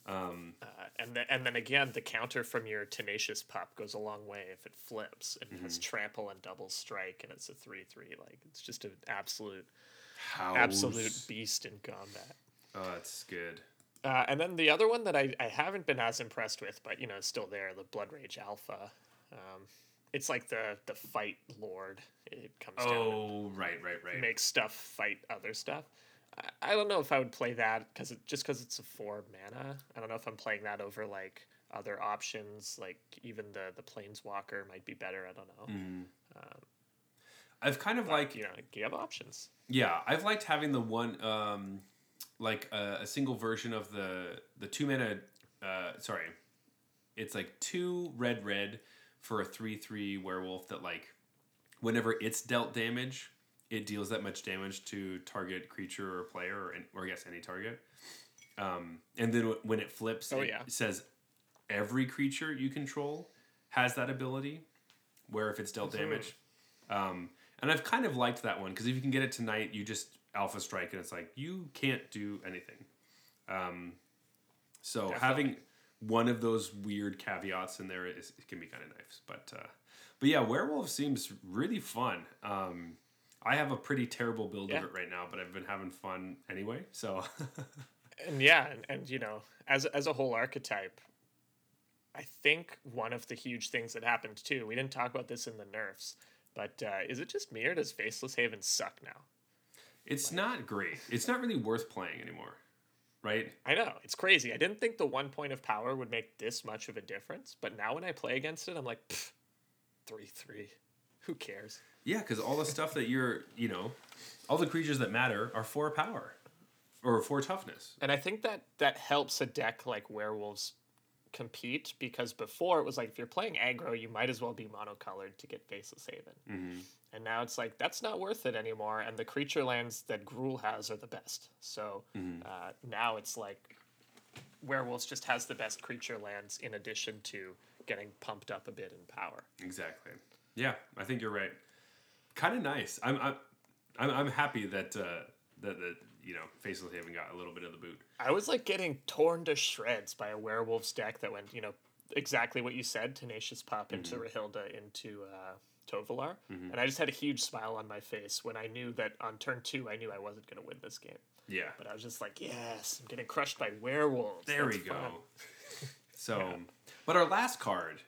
Um, Uh, and then and then again, the counter from your tenacious pup goes a long way if it flips and has Mm-hmm. trample and double strike, and it's a three three. Like it's just an absolute house. absolute beast in combat. Oh, that's good. Uh, and then the other one that I, I haven't been as impressed with, but you know, still there, the Blood Rage Alpha. Um, it's like the the fight lord. It comes down Oh, right, right, right. makes stuff fight other stuff. I, I don't know if I would play that because it, just because it's a four mana. I don't know if I'm playing that over like other options, like even the the Planeswalker might be better. I don't know. Mm. I've kind of like You know, you have options. Yeah, I've liked having the one, um, like a, a single version of the the two mana. Uh, sorry, it's like two red red for a three three werewolf that like, whenever it's dealt damage, it deals that much damage to target creature or player or, or I guess any target. Um, and then wh- when it flips, Oh, it yeah. says every creature you control has that ability. Where if it's dealt damage, um, and I've kind of liked that one because if you can get it tonight, you just alpha strike and it's like you can't do anything. Um, so Definitely. having one of those weird caveats in there is it can be kind of nice. But uh, but yeah, werewolf seems really fun. Um, I have a pretty terrible build Yeah. of it right now, but I've been having fun anyway. So [LAUGHS] and yeah, and, and you know, as as a whole archetype, I think one of the huge things that happened too. We didn't talk about this in the nerfs, but uh, is it just me or does Faceless Haven suck now? it's not great. It's not really worth playing anymore, right? I know it's crazy. I didn't think the one point of power would make this much of a difference, but now when I play against it, I'm like, three three, who cares? Yeah, because all the stuff that you're, you know, all the creatures that matter are four power or four toughness. And I think that that helps a deck like werewolves compete because before it was like if you're playing aggro, you might as well be monocolored to get Faceless Haven. Mm-hmm. And now it's like that's not worth it anymore. And the creature lands that Gruul has are the best. So Mm-hmm. uh, now it's like werewolves just has the best creature lands in addition to getting pumped up a bit in power. Exactly. Yeah, I think you're right. Kind of nice. I'm, I'm, I'm, I'm happy that uh, that that you know Faceless Haven got a little bit of the boot. I was like getting torn to shreds by a werewolves deck that went, you know, exactly what you said, Tenacious Pup into Rahilda into uh, Tovolar. Mm-hmm. And I just had a huge smile on my face when I knew that on turn two, I knew I wasn't going to win this game. Yeah. But I was just like, yes, I'm getting crushed by werewolves. There That's we go. fun." [LAUGHS] So, but our last card,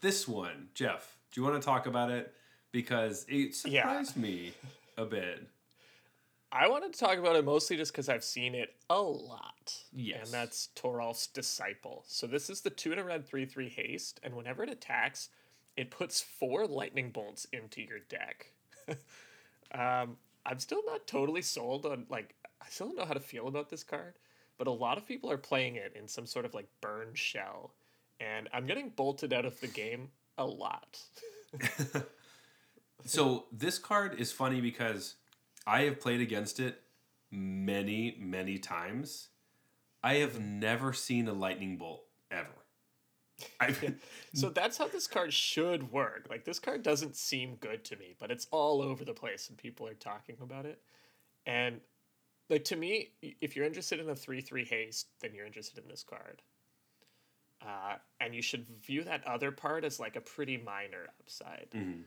this one, Jeff. Do you want to talk about it? Because it Yeah. surprised me a bit. I wanted to talk about it mostly just because I've seen it a lot. Yes. And that's Toralf's Disciple. So this is the two and a red 3 3 haste, and whenever it attacks, it puts four lightning bolts into your deck. [LAUGHS] um, I'm still not totally sold on, like, I still don't know how to feel about this card, but a lot of people are playing it in some sort of, like, burn shell. And I'm getting bolted out of the game a lot. [LAUGHS] So this card is funny because I have played against it many, many times. I have never seen a lightning bolt ever. [LAUGHS] I So that's how this card should work. Like this card doesn't seem good to me, but it's all over the place and people are talking about it. And like to me, if you're interested in a three three haste, then you're interested in this card. Uh, and you should view that other part as like a pretty minor upside. Mhm.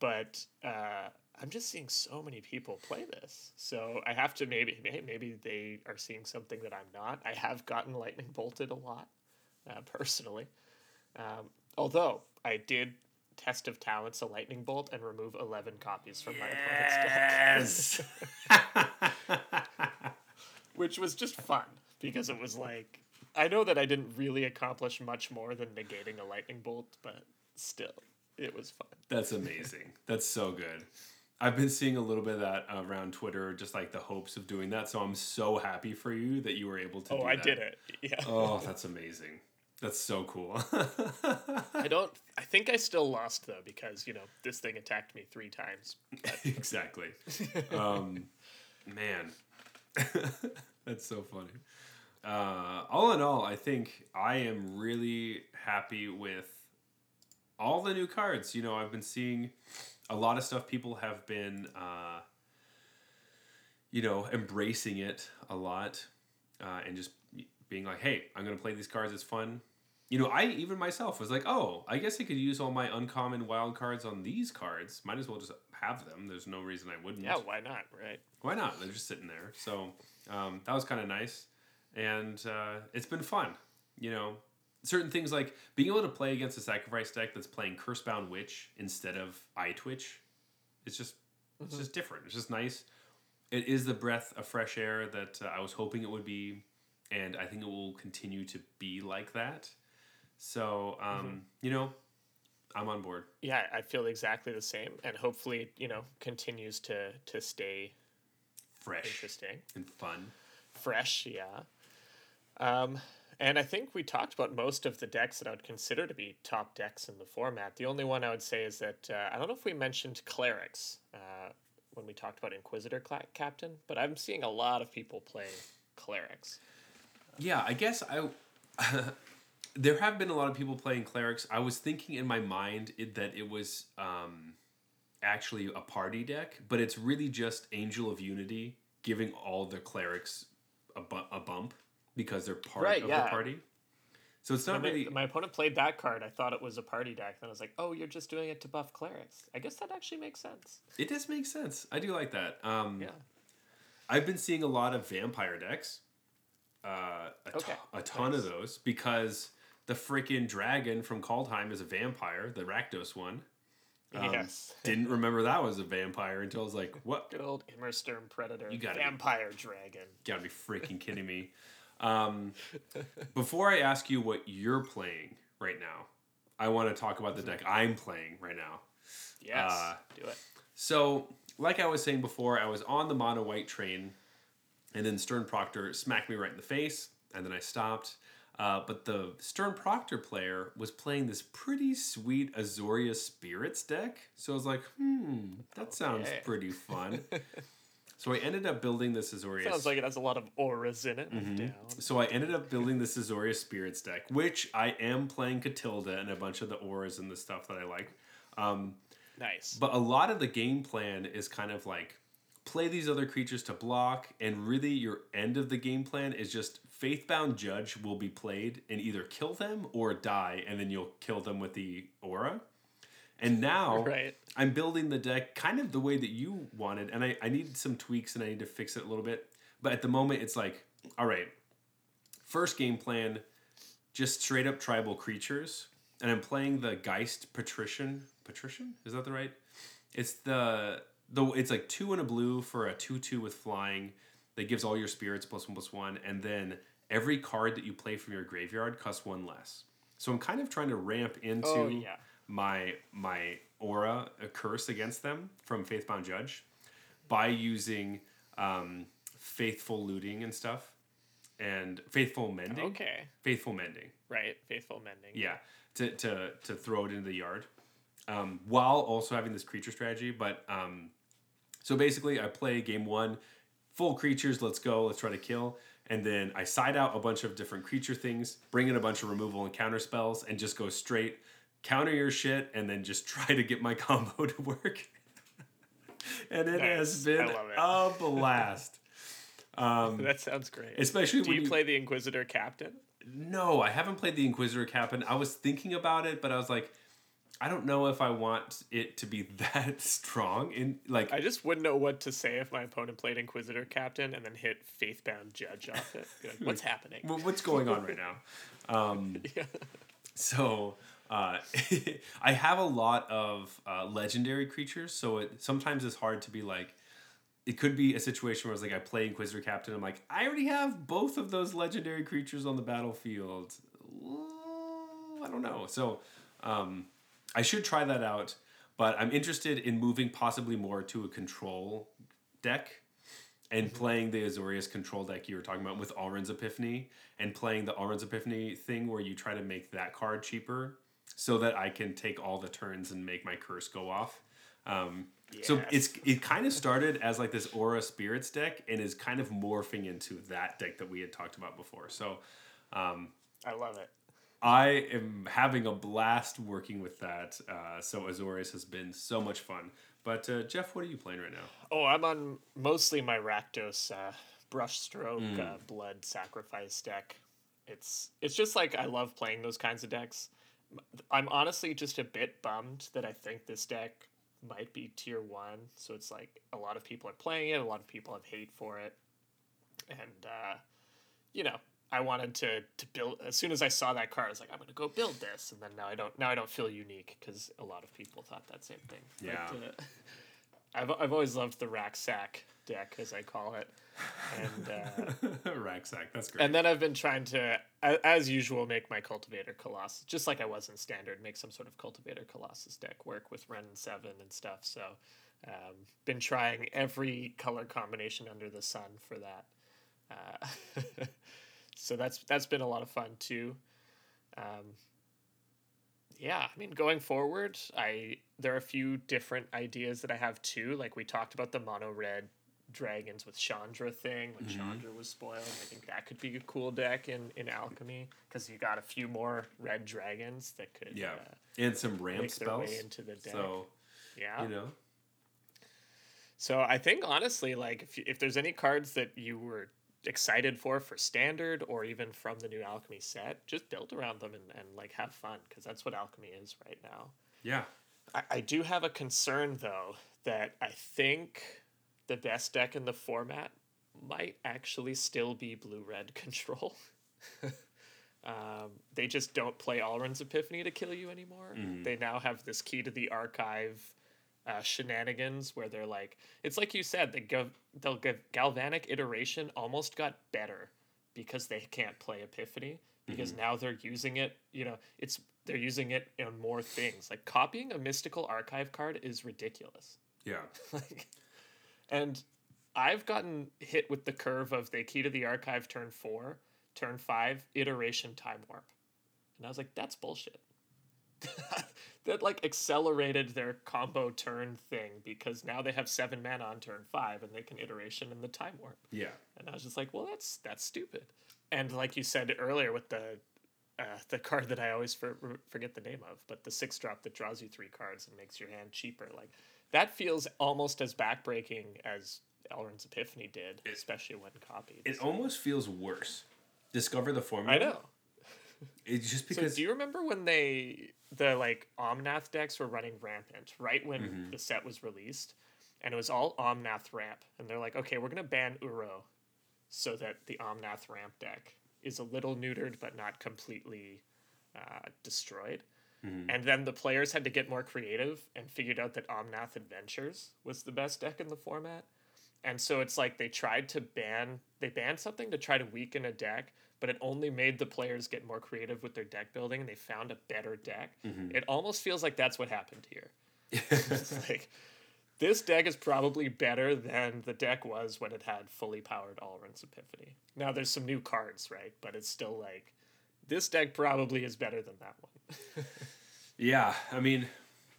But uh, I'm just seeing so many people play this, so I have to maybe maybe they are seeing something that I'm not. I have gotten lightning bolted a lot uh, personally. Um, although I did test of talents a lightning bolt and remove 11 copies from my opponent's deck. [LAUGHS] [LAUGHS] Which was just fun because it was like, I know that I didn't really accomplish much more than negating a lightning bolt, but still, it was fun. That's amazing. That's so good. I've been seeing a little bit of that around Twitter, just like the hopes of doing that. So I'm so happy for you that you were able to. Oh, do I that. did it. [LAUGHS] Yeah. Oh, that's amazing. That's so cool. [LAUGHS] I don't. I think I still lost though because you know this thing attacked me three times. [LAUGHS] exactly. Um, man, [LAUGHS] that's so funny. Uh, all in all, I think I am really happy with all the new cards. You know, I've been seeing a lot of stuff. People have been, uh, you know, embracing it a lot uh, and just being like, "Hey, I'm gonna play these cards. It's fun." You know, I even myself was like, "Oh, I guess I could use all my uncommon wild cards on these cards. Might as well just have them. There's no reason I wouldn't." Yeah, why not? Right. why not? They're just sitting there. So um, that was kind of nice, and uh, it's been fun. You know, certain things like being able to play against a sacrifice deck that's playing Cursebound Witch instead of Eye Twitch. It's just it's just different. It's just nice. It is the breath of fresh air that uh, I was hoping it would be, and I think it will continue to be like that. So um, you know, I'm on board. Yeah, I feel exactly the same, and hopefully, it, you know, continues to to stay Fresh interesting, and fun. fresh. Yeah. Um, and I think we talked about most of the decks that I would consider to be top decks in the format. The only one I would say is that uh, I don't know if we mentioned clerics uh, when we talked about Inquisitor cla- Captain, but I'm seeing a lot of people play clerics. Yeah, I guess I. [LAUGHS] there have been a lot of people playing clerics. I was thinking in my mind it, that it was um, actually a party deck, but it's really just Angel of Unity giving all the clerics a, bu- a bump because they're part Right, of yeah. the party. So it's not When really. my, my opponent played that card. I thought it was a party deck. Then I was like, oh, you're just doing it to buff clerics. I guess that actually makes sense. It does make sense. I do like that. Um, Yeah. I've been seeing a lot of vampire decks. Uh, a, to- Okay, a ton of those because the freaking dragon from Kaldheim is a vampire, the Rakdos one. Um, yes. Didn't remember that was a vampire until I was like, what? Good old Immersturm Predator. You be- Vampire Dragon. Gotta be freaking kidding me. Um, before I ask you what you're playing right now, I want to talk about the deck I'm playing right now. Yes. Uh, do it. So, like I was saying before, I was on the mono white train, and then Stern Proctor smacked me right in the face, and then I stopped. Uh, but the Stern Proctor player was playing this pretty sweet Azorius Spirits deck. So I was like, hmm, that sounds Okay. pretty fun. [LAUGHS] so I ended up building this Azorius. Sounds like it has a lot of auras in it. Mm-hmm. Down. So I ended up building this Azorius Spirits deck, which I am playing Katilda and a bunch of the auras and the stuff that I like. Um, Nice. but a lot of the game plan is kind of like play these other creatures to block, and really your end of the game plan is just Faithbound Judge will be played and either kill them or die, and then you'll kill them with the aura. And now [LAUGHS] Right. I'm building the deck kind of the way that you wanted, and I, I need some tweaks and I need to fix it a little bit. But at the moment, it's like, all right, first game plan, just straight up tribal creatures, and I'm playing the Geist Patrician. Patrician is that the right? It's the the it's like two and a blue for a two two with flying that gives all your spirits plus one plus one, and then every card that you play from your graveyard costs one less. So I'm kind of trying to ramp into Oh, yeah. my my aura a curse against them from Faithbound Judge by using um, faithful looting and stuff and faithful mending. Okay. Faithful mending. Right. Faithful mending. Yeah, to to to throw it into the yard, um, while also having this creature strategy. But um, so basically, I play game one, full creatures. Let's go. Let's try to kill. And then I side out a bunch of different creature things, bring in a bunch of removal and counter spells, and just go straight counter your shit, and then just [LAUGHS] try to get my combo to work. [LAUGHS] and it has Nice. I been it. a blast. Um, [LAUGHS] That sounds great. especially Do when you, you play the Inquisitor Captain? no, I haven't played the Inquisitor Captain. I was thinking about it, but I was like, I don't know if I want it to be [LAUGHS] that strong. In like, I just wouldn't know what to say if my opponent played Inquisitor Captain and then hit Faithbound Judge off it. Like, What's [LAUGHS] happening? wh- what's going on right now? Um, [LAUGHS] Yeah. so uh, I have a lot of uh, legendary creatures, so it sometimes it's hard to be like. It could be a situation where it's like I play Inquisitor Captain. I'm like, I already have both of those legendary creatures on the battlefield. I don't know. So um, I should try that out. but I'm interested in moving possibly more to a control deck and playing the Azorius control deck you were talking about with Alrund's Epiphany and playing the Alrund's Epiphany thing where you try to make that card cheaper so that I can take all the turns and make my curse go off. Um, So it's it kind of started as like this Aura Spirits deck and is kind of morphing into that deck that we had talked about before. So I love it. I am having a blast working with that. Uh, so Azorius has been so much fun. But uh, Jeff, what are you playing right now? Oh, I'm on mostly my Rakdos uh, brushstroke Mm. uh, blood sacrifice deck. It's it's just like I love playing those kinds of decks. I'm honestly just a bit bummed that I think this deck might be tier one. So it's like a lot of people are playing it, a lot of people have hate for it, and uh, you know I wanted to to build. As soon as I saw that card, I was like, I'm gonna go build this, and then now I don't now I don't feel unique because a lot of people thought that same thing. Yeah. But, uh, [LAUGHS] I've I've always loved the rack sack deck as I call it, and uh, [LAUGHS] Racksack, that's great. and then I've been trying to, as usual, make my cultivator colossus just like I was in standard. Make some sort of cultivator colossus deck work with Wrenn and Seven and stuff. So, um, been trying every color combination under the sun for that. Uh, [LAUGHS] so that's that's been a lot of fun too. Um, yeah, I mean, going forward, I there are a few different ideas that I have too. Like we talked about the mono red dragons with Chandra thing when Chandra was spoiled. I think that could be a cool deck in in alchemy because you got a few more red dragons that could yeah, uh, and some ramp spells. into the deck. So yeah. you know, So I think honestly, like if if there's any cards that you were excited for for standard or even from the new alchemy set, just build around them and, and like have fun because that's what alchemy is right now. yeah, I, I do have a concern though that I think the best deck in the format might actually still be blue red [LAUGHS] control. [LAUGHS] um, they just don't play Alrund's Epiphany to kill you anymore. They now have this key to the archive uh, shenanigans where they're like, it's like you said, the gal- the gal- galvanic iteration almost got better because they can't play Epiphany because now they're using it. You know, it's they're using it in more things. Like copying a mystical archive card is ridiculous. yeah, [LAUGHS] like, and I've gotten hit with the curve of the key to the archive turn four, turn five, iteration time warp. And I was like, that's bullshit. [LAUGHS] that like accelerated their combo turn thing because now they have seven mana on turn five and they can iteration in the time warp. yeah, And I was just like, well, that's that's stupid. And like you said earlier with the uh, the card that I always for, forget the name of, but the six drop that draws you three cards and makes your hand cheaper, like that feels almost as backbreaking as Alrund's Epiphany did, especially when copied. it almost feels worse. Discover the formula. I know. It's just So because do you remember when they the like Omnath decks were running rampant right when Mm-hmm. the set was released, and it was all Omnath ramp, and they're like, okay, we're gonna ban Uro, so that the Omnath ramp deck is a little neutered but not completely uh, destroyed. Mm-hmm. And then the players had to get more creative and figured out that Omnath Adventures was the best deck in the format. And so it's like they tried to ban they banned something to try to weaken a deck, but it only made the players get more creative with their deck building and they found a better deck. Mm-hmm. It almost feels like that's what happened here. it's [LAUGHS] [LAUGHS] like this deck is probably better than the deck was when it had fully powered Alrund's Epiphany. Now there's some new cards, right? But it's still like this deck probably is better than that one. [LAUGHS] Yeah, I mean,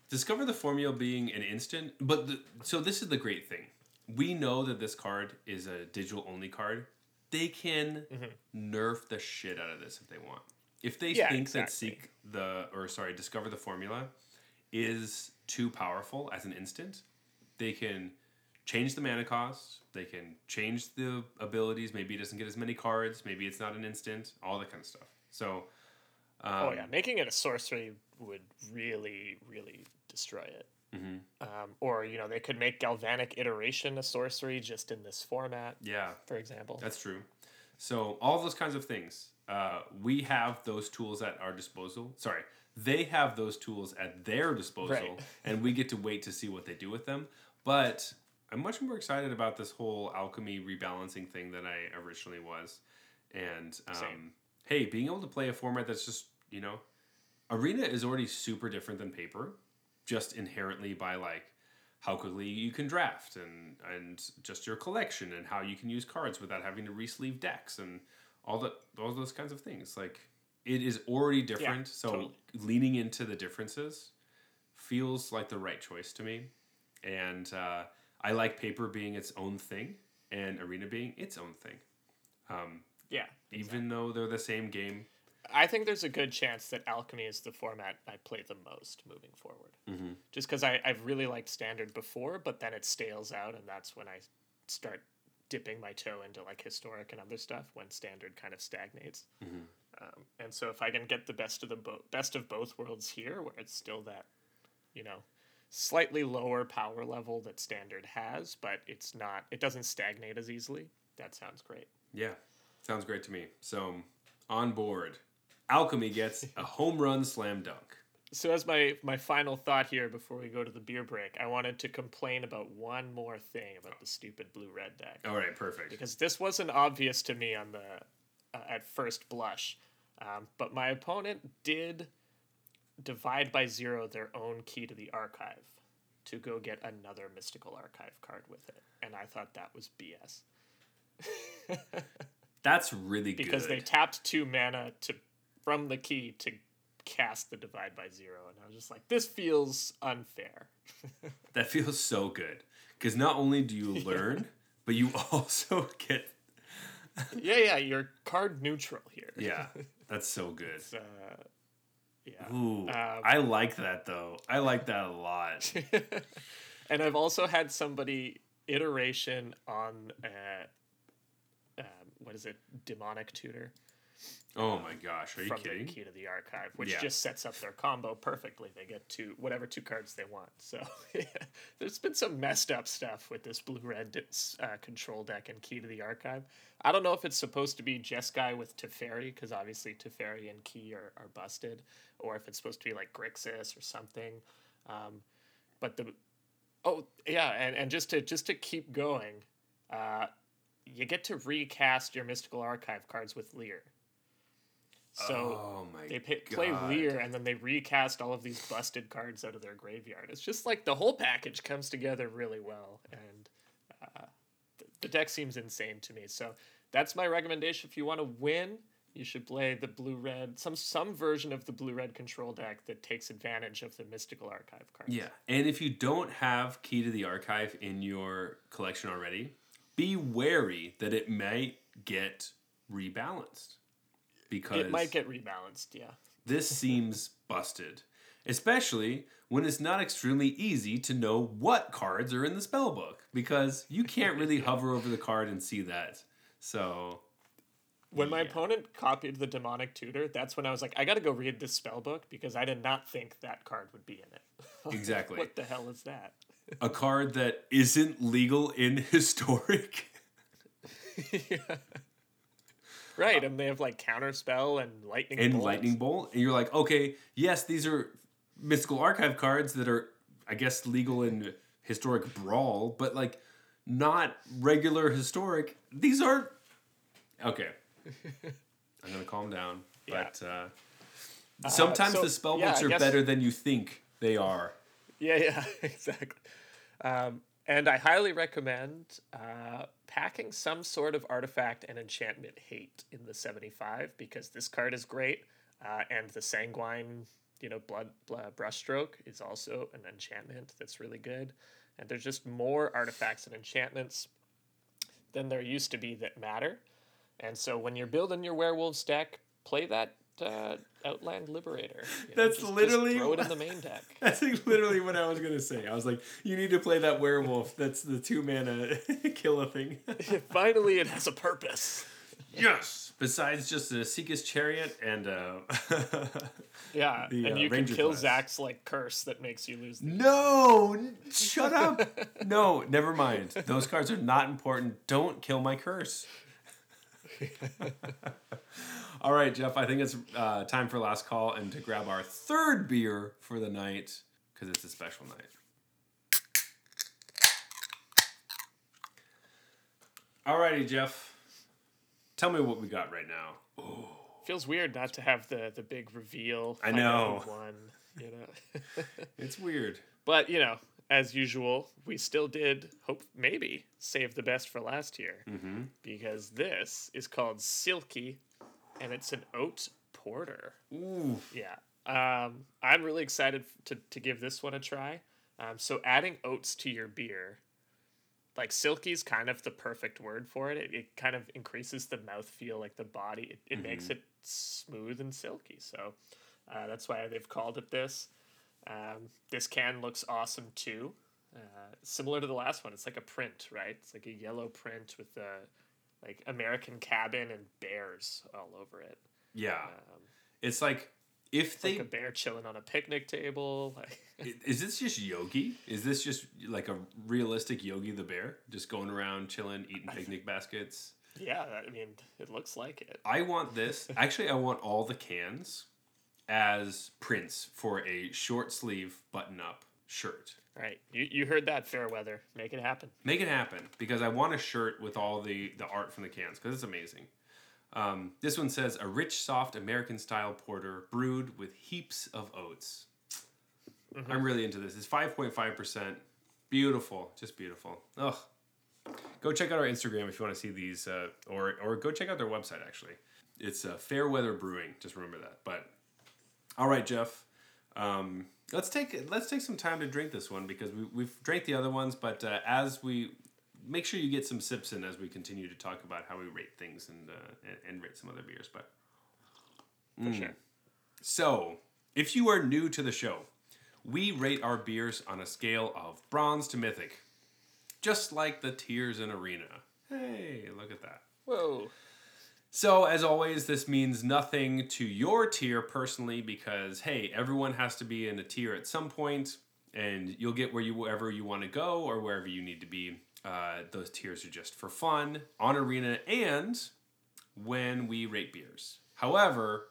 discover the formula being an instant, but the, so this is the great thing. We know that this card is a digital only card. They can nerf the shit out of this if they want. If they Yeah, think that seek the or sorry, discover the formula is too powerful as an instant, they can change the mana cost. They can change the abilities. Maybe it doesn't get as many cards. Maybe it's not an instant. All that kind of stuff. So, um, oh yeah, making it a sorcery would really, really destroy it. Mm-hmm. Um, or you know they could make galvanic iteration a sorcery just in this format, yeah, for example. That's true. So all those kinds of things, uh, we have those tools at our disposal. Sorry, they have those tools at their disposal, Right. [LAUGHS] and we get to wait to see what they do with them. But I'm much more excited about this whole alchemy rebalancing thing than I originally was. And um, hey, being able to play a format that's just you know, arena is already super different than paper. just inherently by like how quickly you can draft and and just your collection and how you can use cards without having to resleeve decks and all that all those kinds of things. Like it is already different, so totally. leaning into the differences feels like the right choice to me. And uh, I like paper being its own thing and arena being its own thing. Um, Yeah. even though they're the same game. I think there's a good chance that alchemy is the format I play the most moving forward. Mm-hmm. Just because I've really liked standard before, but then it stales out, and that's when I start dipping my toe into like historic and other stuff when standard kind of stagnates. Mhm. Um, and so if I can get the best of the bo- best of both worlds here, where it's still that, you know, slightly lower power level that standard has, but it's not, it doesn't stagnate as easily. That sounds great. Yeah, sounds great to me. So on board, alchemy gets a home run slam dunk. So as my my final thought here before we go to the beer break, I wanted to complain about one more thing about the stupid blue red deck All right, perfect. because this wasn't obvious to me on the uh, at first blush, um, but my opponent did divide by zero their own key to the archive to go get another mystical archive card with it, and I thought that was BS [LAUGHS] That's really good. because good. they tapped two mana to from the key to cast the divide by zero, and I was just like, this feels unfair. [LAUGHS] that feels so good because not only do you [LAUGHS] learn, but you also [LAUGHS] get. yeah, yeah, you're card neutral here. Yeah, that's so good. Uh, yeah. Ooh, Um, I like that though. I like that a lot. and I've also had somebody iteration on uh, um, what is it, demonic tutor Oh my gosh, are you kidding? the key to the archive, which Yeah. just sets up their combo perfectly. They get two whatever two cards they want. So [LAUGHS] yeah, there's been some messed up stuff with this blue red uh, control deck and key to the archive. I don't know if it's supposed to be Jeskai with Teferi because obviously Teferi and key are, are busted, or if it's supposed to be like Grixis or something. Um, but the oh yeah, and, and just to just to keep going, uh, you get to recast your mystical archive cards with Lier. So oh they pay, play. Lier and then they recast all of these busted cards out of their graveyard. It's just like the whole package comes together really well, and uh, the, the deck seems insane to me. So that's my recommendation. If you want to win, you should play the blue red, some some version of the blue red control deck that takes advantage of the mystical archive cards. Yeah, and if you don't have Key to the Archive in your collection already, be wary that it might get rebalanced because It might get rebalanced, yeah. this seems busted, especially when it's not extremely easy to know what cards are in the spell book because you can't really [LAUGHS] hover over the card and see that. So When my Yeah. opponent copied the demonic tutor, that's when I was like, I got to go read this spell book because I did not think that card would be in it. [LAUGHS] Exactly. what the hell is that? a card that isn't legal in [LAUGHS] historic. Right, and they have like counterspell and lightning and bolts. lightning bolt and you're like okay yes these are mystical archive cards that are i guess legal in historic brawl but like not regular historic these are okay [LAUGHS] i'm gonna calm down Yeah. but uh, sometimes so, the spell yeah, books I are guess- better than you think they are Yeah, yeah, [LAUGHS] exactly. Um, and I highly recommend uh, packing some sort of artifact and enchantment hate in the 75 because this card is great. Uh, and the Sanguine, you know, blood, blood brushstroke is also an enchantment that's really good. And there's just more artifacts and enchantments than there used to be that matter. And so when you're building your werewolves deck, play that uh, Outland Liberator. you know, That's just- just literally throw it in what- the main deck. [LAUGHS] that's like literally what i was gonna say i was like you need to play that werewolf that's the two mana [LAUGHS] kill a thing [LAUGHS] Finally, it has a purpose. Yes. Besides just Esika's Chariot and uh Yeah, The, and uh, you can kill class. Zach's like curse that makes you lose. The- No, n- shut up. No, never mind. Those cards are not important. Don't kill my curse. All right, Jeff. I think it's uh, time for last call and to grab our third beer for the night because it's a special night. Alrighty, Jeff. Tell me what we got right now. Feels weird not to have the the big reveal. I know. won, you know. [LAUGHS] It's weird. but you know, as usual, we still did hope maybe save the best for last year Mm-hmm. because this is called Silky, and it's an oat porter. Ooh. Yeah. Um, I'm really excited to, to give this one a try. Um, so adding oats to your beer, like silky's kind of the perfect word for it. It, it kind of increases the mouthfeel, like the body. It, it makes it smooth and silky. So uh, that's why they've called it this. Um, this can looks awesome too. Uh, similar to the last one, it's like a print, right? It's like a yellow print with the like American cabin and bears all over it. Yeah. Um, It's like if they like a bear chilling on a picnic table. [LAUGHS] Is this just Yogi? Is this just like a realistic Yogi the bear, just going around chilling, eating picnic baskets? yeah, I mean, it looks like it. I want this. [LAUGHS] Actually, I want all the cans as prints for a short sleeve button up shirt. Right, you you heard that, Fairweather. Make it happen. Make it happen because I want a shirt with all the the art from the cans because it's amazing. Um, this one says a rich, soft American style porter brewed with heaps of oats. I'm really into this. It's 5.5%. Beautiful, just beautiful. Ugh. Go check out our Instagram if you want to see these, uh, or or go check out their website. Actually, it's uh, Fairweather Brewing. Just remember that. But all right, Jeff. Um, let's take let's take some time to drink this one because we, we've drank the other ones, but uh, as we make sure you get some sips in as we continue to talk about how we rate things and uh, and, and rate some other beers. But For sure. so, if you are new to the show, we rate our beers on a scale of bronze to mythic, just like the tiers in Arena. Hey, look at that. Whoa. So, as always, this means nothing to your tier personally because, hey, everyone has to be in a tier at some point, and you'll get where you wherever you want to go or wherever you need to be. Uh, those tiers are just for fun on Arena and when we rate beers. However,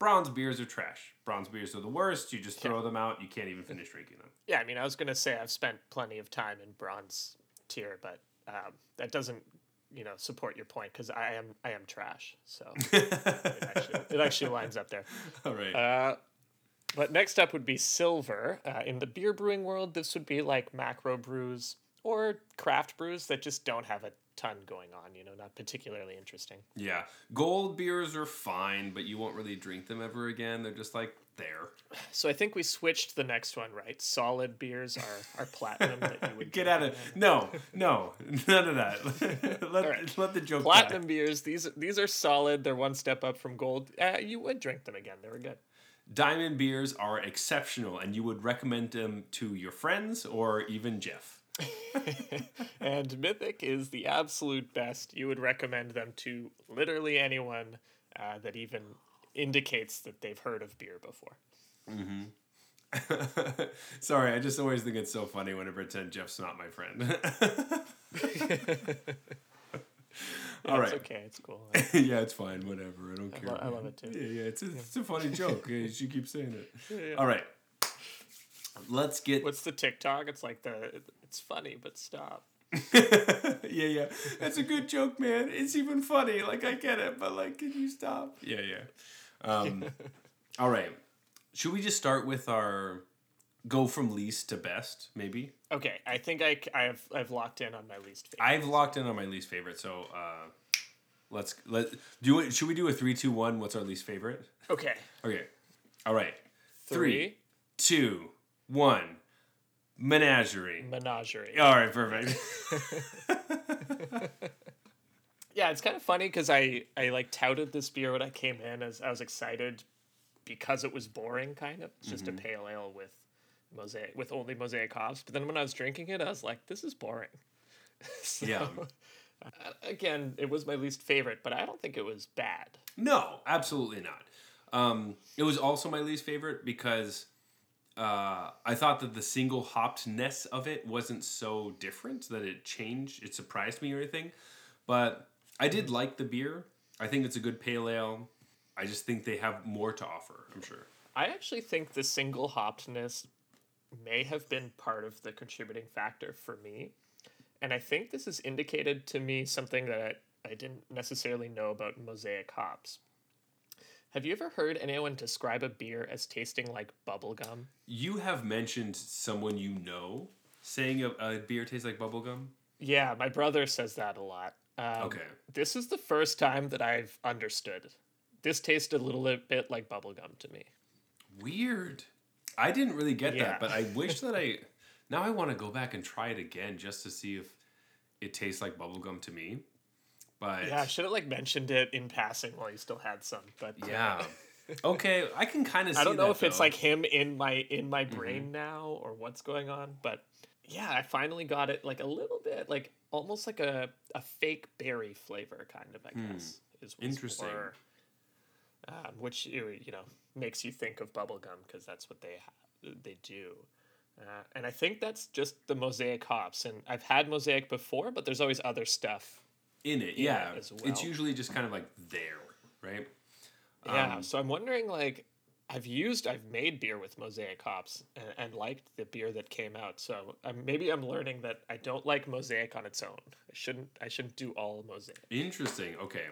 bronze beers are trash. Bronze beers are the worst. You just throw them out. You can't even finish drinking them. Yeah, I mean, I was gonna say I've spent plenty of time in bronze tier, but um, that doesn't, you know, support your point because I am I am trash. So [LAUGHS] it actually, it actually lines up there. [LAUGHS] All right. Uh, but next up would be silver. Uh, in the beer brewing world, this would be like macro brews or craft brews that just don't have a ton going on. You know, not particularly interesting. yeah. Gold beers are fine, but you won't really drink them ever again. They're just like there. So I think we switched the next one, right? Solid beers are, are platinum that you would [LAUGHS] Get out of no, no, none of that. [LAUGHS] let, right. let the joke Platinum die. beers, these these are solid. They're one step up from gold. Uh, you would drink them again. They were good. Diamond beers are exceptional, and you would recommend them to your friends or even Jeff. [LAUGHS] and Mythic is the absolute best. You would recommend them to literally anyone uh, that even indicates that they've heard of beer before. Mm-hmm. [LAUGHS] Sorry, I just always think it's so funny when I pretend Jeff's not my friend. [LAUGHS] Yeah, All it's okay. It's cool. [LAUGHS] yeah, it's fine. Whatever. I don't care. lo- I love it too. Yeah, yeah. It's a, it's a funny joke. Yeah, You keep saying it. yeah. All right. Let's get. What's the TikTok? It's like the it's funny, but stop. yeah, yeah. That's a good joke, man. It's even funny. Like I get it, but like, can you stop? Yeah, yeah. Um, [LAUGHS] all right. Should we just start with our go from least to best? Maybe. Okay, I think I I've I've locked in on my least favorite. I've locked in on my least favorite. So uh, let's let do it. Should we do a three, two, one? What's our least favorite? Okay, Okay. All right. three, two, one. Menagerie. menagerie. All right. Perfect. [LAUGHS] [LAUGHS] Yeah, it's kind of funny because I I like touted this beer when I came in as I was excited because it was boring, kind of. It's just Mm-hmm. a pale ale with mosaic with only mosaic hops. But then when I was drinking it, I was like, this is boring. [LAUGHS] So, Yeah. [LAUGHS] Again, it was my least favorite, but I don't think it was bad. No, absolutely not. Um, it was also my least favorite because uh, I thought that the single hoppedness of it wasn't so different that it changed. It surprised me or anything. But I did like the beer. I think it's a good pale ale. I just think they have more to offer. I'm sure. I actually think the single hoppedness may have been part of the contributing factor for me. And I think this has indicated to me something that I, I didn't necessarily know about mosaic hops. Have you ever heard anyone describe a beer as tasting like bubblegum? You have mentioned someone you know saying a, a beer tastes like bubblegum. Yeah, my brother says that a lot. Um, Okay. This is the first time that I've understood. This tasted a little bit like bubblegum to me. Weird. I didn't really get Yeah. that, but I wish that I. [LAUGHS] [LAUGHS] Now I want to go back and try it again just to see if it tastes like bubblegum to me. But Yeah, I should have like mentioned it in passing while you still had some, but uh, yeah. Okay, I can kind of. [LAUGHS] I don't know that, if it's like him in my in my Mm-hmm. brain now or what's going on, but yeah, I finally got it like a little bit like almost like a a fake berry flavor kind of I guess is what's Hmm. Interesting. more, um, which you know makes you think of bubblegum because that's what they ha- they do. Uh, and I think that's just the mosaic hops. And I've had mosaic before, but there's always other stuff. in it. in Yeah, it as it's usually just kind of like there, right? Yeah. Um, so I'm wondering, like, I've used, I've made beer with mosaic hops and, and liked the beer that came out. So um, maybe I'm learning that I don't like mosaic on its own. I shouldn't, I shouldn't do all mosaic. Interesting. Okay,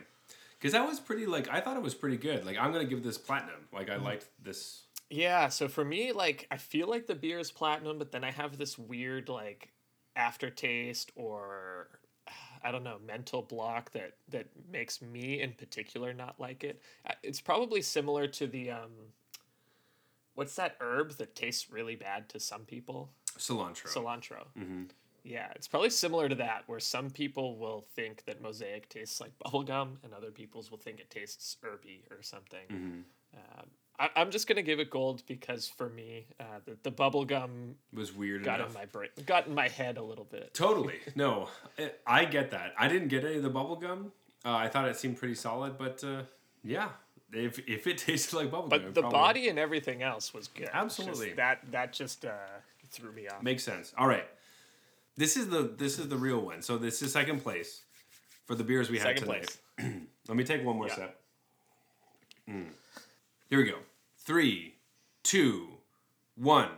because that was pretty. Like I thought it was pretty good. Like I'm gonna give this platinum. Like I Mm-hmm. liked this. Yeah. So for me, like, I feel like the beer is platinum, but then I have this weird, like, aftertaste or [SIGHS] I don't know, mental block that that makes me in particular not like it. Uh, It's probably similar to the um what's that herb that tastes really bad to some people? Cilantro. Cilantro. hmm Yeah, it's probably similar to that where some people will think that mosaic tastes like bubblegum and other people's will think it tastes herby or something. hmm Um, I, I'm just gonna give it gold because for me, uh, the, the bubblegum Was weird got enough. in my brain, got in my head a little bit. Totally. [LAUGHS] No, I- I get that. I didn't get any of the bubble gum. Uh, I thought it seemed pretty solid, but uh, yeah, if if it [LAUGHS] tasted like bubble gum, But the probably body and everything else was good. It's just Absolutely. that that just uh, threw me off. makes sense. All right, this is the this is the real one. So this is second place for the beers we had Second tonight. place. [CLEARS THROAT] Let me take one more Yeah. sip. Mm. Here we go. Three, two, one.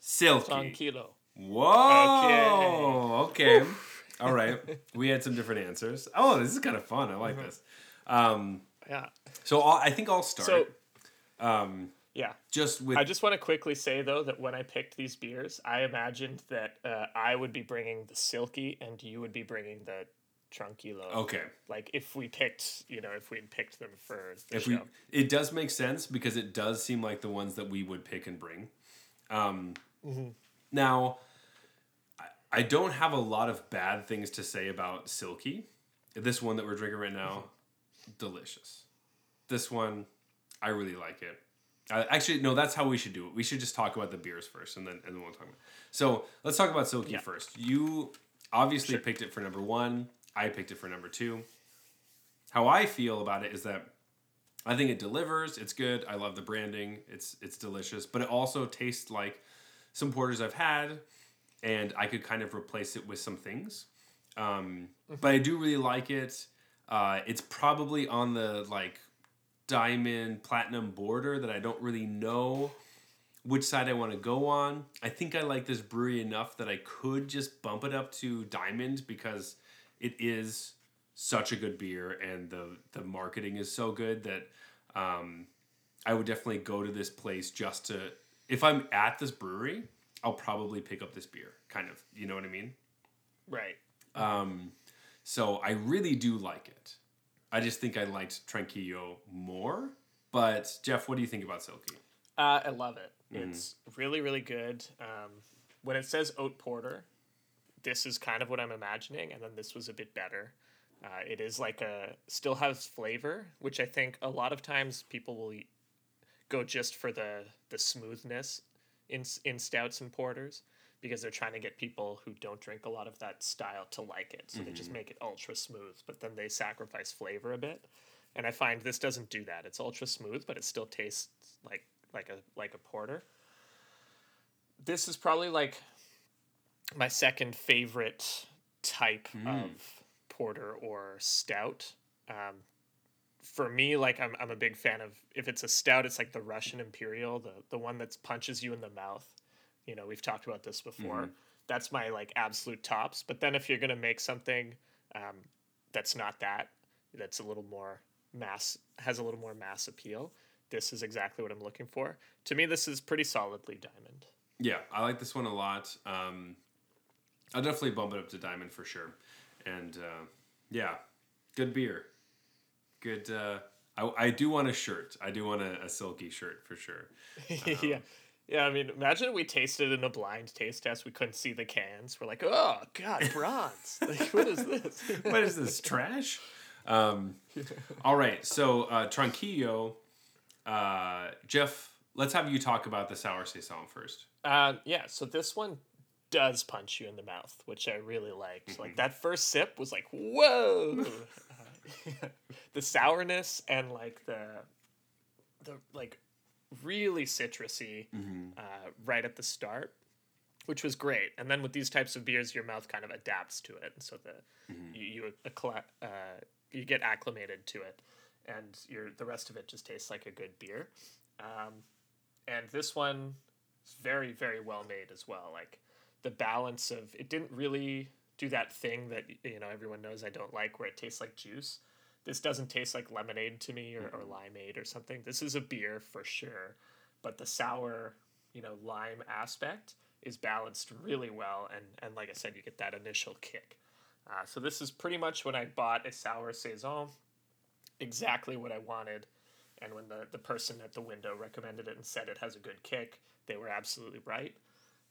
Silky. kilo Whoa. Okay. All right. [LAUGHS] We had some different answers. Oh, this is kind of fun. I like Mm-hmm. this. Um, Yeah. so I'll, I think I'll start. So um, yeah. just with I just want to quickly say though that when I picked these beers, I imagined that uh, I would be bringing the silky and you would be bringing the tranquilo. okay. Like if we picked, you know, if we picked them for the If show. we, it does make sense because it does seem like the ones that we would pick and bring. Um, Mm-hmm. Now, I, I don't have a lot of bad things to say about Silky. This one that we're drinking right now, delicious. This one, I really like it. Uh, actually, no, that's how we should do it. We should just talk about the beers first, and then and then we'll talk about. So let's talk about Silky Yeah. first. You obviously Sure. picked it for number one. I picked it for number two. How I feel about it is that I think it delivers. It's good. I love the branding. It's it's delicious, but it also tastes like some porters I've had, and I could kind of replace it with some things. Um, but I do really like it. Uh, it's probably on the like diamond platinum border that I don't really know which side I want to go on. I think I like this brewery enough that I could just bump it up to diamond because it is such a good beer and the the marketing is so good that um, I would definitely go to this place just to if I'm at this brewery, I'll probably pick up this beer. Kind of, you know what I mean? right. Um, so I really do like it. I just think I liked Tranquillo more. But Jeff, what do you think about Silky? Uh, I love it. Mm-hmm. It's really, really good. Um, when it says oat porter, this is kind of what I'm imagining, and then this was a bit better. Uh, it is like a still has flavor, which I think a lot of times people will go just for the the smoothness in in stouts and porters because they're trying to get people who don't drink a lot of that style to like it. So they just make it ultra smooth, but then they sacrifice flavor a bit. And I find this doesn't do that. It's ultra smooth, but it still tastes like like a like a porter. This is probably like my second favorite type of porter or stout. Um, for me, like I'm, I'm a big fan of if it's a stout, it's like the Russian Imperial, the the one that punches you in the mouth. You know, we've talked about this before. That's my like absolute tops. But then if you're gonna make something um, that's not that, that's a little more mass has a little more mass appeal. This is exactly what I'm looking for. To me, this is pretty solidly diamond. Yeah, I like this one a lot. Um, I'll definitely bump it up to diamond for sure. And uh, yeah, good beer. Good. Uh, I, I do want a shirt. I do want a, a silky shirt for sure. [LAUGHS] yeah. Yeah, I mean, imagine we tasted in a blind taste test. We couldn't see the cans. We're like, oh god, bronze. [LAUGHS] like, what is this? [LAUGHS] what is this trash? Um, [LAUGHS] all right, so uh, Tranquillo, uh, Jeff. Let's have you talk about the sour saison first. Um, yeah, so this one does punch you in the mouth, which I really liked. Mm-hmm. Like that first sip was like, whoa. uh, the sourness and like the the like really citrusy Mm-hmm. uh, right at the start, which was great. And then with these types of beers, your mouth kind of adapts to it, and so the Mm-hmm. you you accla- uh, you get acclimated to it, and your the rest of it just tastes like a good beer. Um, and this one is very very well made as well. Like the balance of it didn't really do that thing that you know everyone knows I don't like, where it tastes like juice. This doesn't taste like lemonade to me or, or limeade or something. This is a beer for sure, but the sour, you know, lime aspect is balanced really well, and and like I said, you get that initial kick. Uh, so this is pretty much when I bought a sour saison, exactly what I wanted. And when the, the person at the window recommended it and said it has a good kick, they were absolutely right.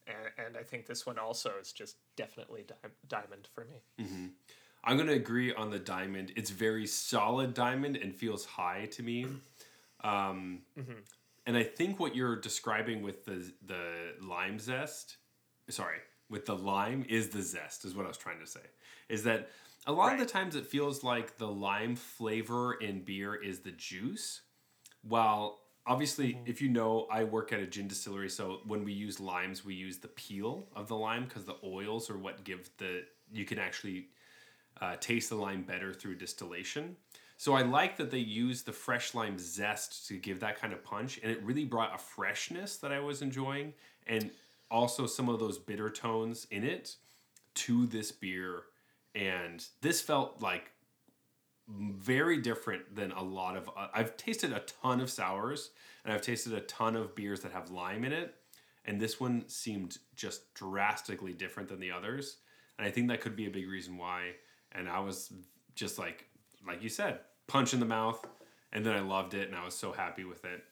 And, and I think this one also is just definitely di- diamond for me. I'm gonna agree on the diamond. It's very solid diamond and feels high to me. [CLEARS THROAT] Um, And I think what you're describing with the the lime zest, sorry, with the lime is the zest is what I was trying to say. Is that a lot of the times it feels like the lime flavor in beer is the juice, while obviously if you know I work at a gin distillery, so when we use limes, we use the peel of the lime because the oils are what give the you can actually uh, taste the lime better through distillation. So I like that they used the fresh lime zest to give that kind of punch, and it really brought a freshness that I was enjoying, and also some of those bitter tones in it to this beer. And this felt like very different than a lot of. Uh, I've tasted a ton of sours, and I've tasted a ton of beers that have lime in it, and this one seemed just drastically different than the others. And I think that could be a big reason why. And I was just like, like you said, punch in the mouth, and then I loved it, and I was so happy with it.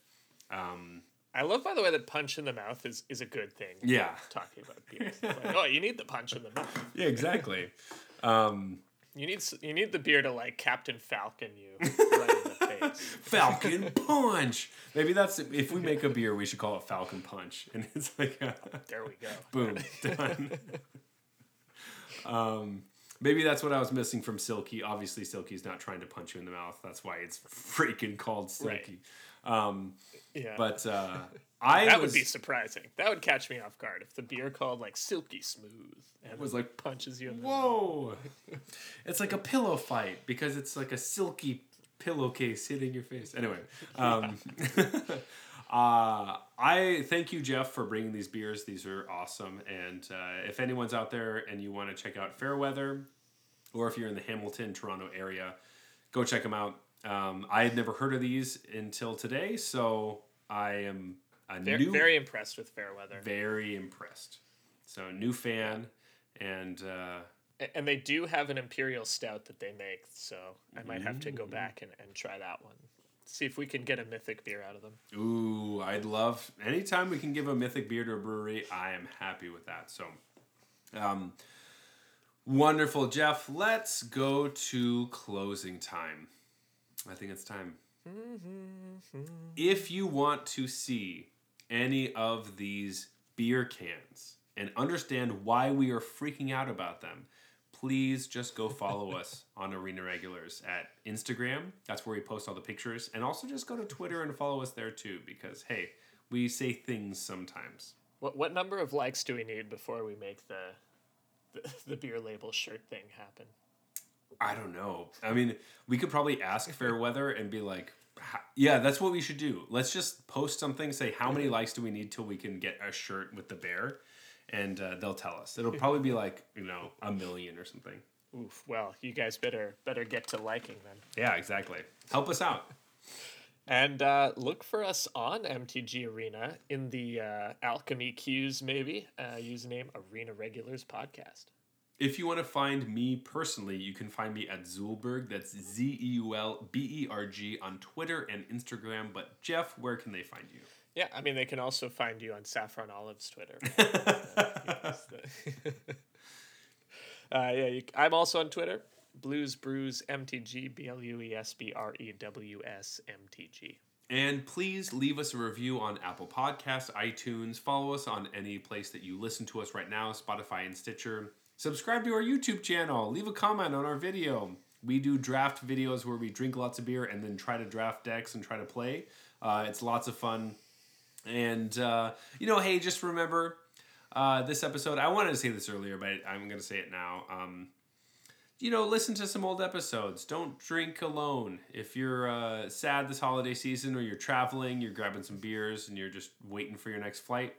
Um, I love, by the way, that punch in the mouth is, is a good thing. yeah, Talking about beers. [LAUGHS] like, oh, you need the punch in the mouth. [LAUGHS] yeah, exactly. Um, You need s- you need the beer to like Captain Falcon you [LAUGHS] right in the face. Falcon Punch. Maybe that's if we make a beer, we should call it Falcon Punch, and it's like. A, There we go. Boom, done. um, maybe that's what I was missing from Silky. Obviously, Silky's not trying to punch you in the mouth. That's why it's freaking called Silky. Um, Yeah. but uh, [LAUGHS] I that was, would be surprising. That would catch me off guard if the beer called like silky smooth and was like, punches you in the whoa. [LAUGHS] it's like a pillow fight because it's like a silky pillowcase hitting your face. Anyway, um, [LAUGHS] uh, I thank you, Jeff, for bringing these beers. These are awesome. And uh, if anyone's out there and you want to check out Fairweather, or if you're in the Hamilton, Toronto area, go check them out. Um, I had never heard of these until today, so I am a Very, new, very impressed with Fairweather. very impressed. So new fan, and uh, And they do have an imperial stout that they make, so I might have to go back and, and try that one. See if we can get a mythic beer out of them. Ooh, I'd love anytime we can give a mythic beer to a brewery. I am happy with that. So, um, wonderful, Jeff. Let's go to closing time. I think it's time. If you want to see any of these beer cans and understand why we are freaking out about them, please just go [LAUGHS] follow us on Arena Regulars at Instagram. That's where we post all the pictures. And also just go to Twitter and follow us there too, because hey, we say things sometimes. What what number of likes do we need before we make the the, [LAUGHS] the beer label shirt thing happen? I don't know. I mean, we could probably ask [LAUGHS] Fairweather and be like, yeah, that's what we should do. Let's just post something, say how many likes do we need till we can get a shirt with the bear, and uh, they'll tell us. It'll probably be like you know a million or something. Oof. Well, you guys better better get to liking then. Yeah, exactly. Help us out. And uh, look for us on MTG Arena in the uh, Alchemy Qs, maybe. Uh, username Arena Regulars Podcast. If you want to find me personally, you can find me at Zeulberg. That's Z E U L B E R G on Twitter and Instagram. But Jeff, where can they find you? Yeah, I mean, they can also find you on Saffron Olive's Twitter. [LAUGHS] [LAUGHS] uh, yeah, you, I'm also on Twitter. Blues Brews MTG, B L U E S B R E W S M T G. And please leave us a review on Apple Podcasts, iTunes. Follow us on any place that you listen to us right now, Spotify and Stitcher. Subscribe to our YouTube channel. Leave a comment on our video. We do draft videos where we drink lots of beer and then try to draft decks and try to play. Uh, it's lots of fun. And, uh, you know, hey, just remember uh, this episode. I wanted to say this earlier, but I'm going to say it now. Um, you know, listen to some old episodes. Don't drink alone. If you're uh, sad this holiday season or you're traveling, you're grabbing some beers and you're just waiting for your next flight,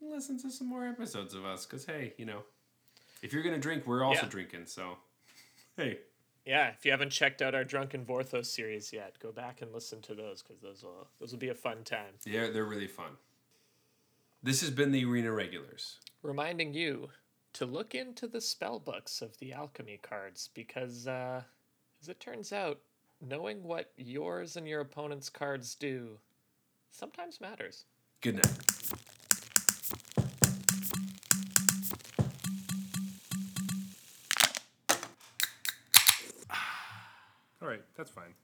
listen to some more episodes of us. Because, hey, you know, if you're going to drink, we're also Yeah. drinking. So, hey. Yeah, if you haven't checked out our Drunken Vorthos series yet, go back and listen to those because those will those will be a fun time. Yeah, they're really fun. This has been the Arena Regulars. Reminding you to look into the spell books of the alchemy cards because, uh, as it turns out, knowing what yours and your opponent's cards do sometimes matters. Good night. Right, that's fine.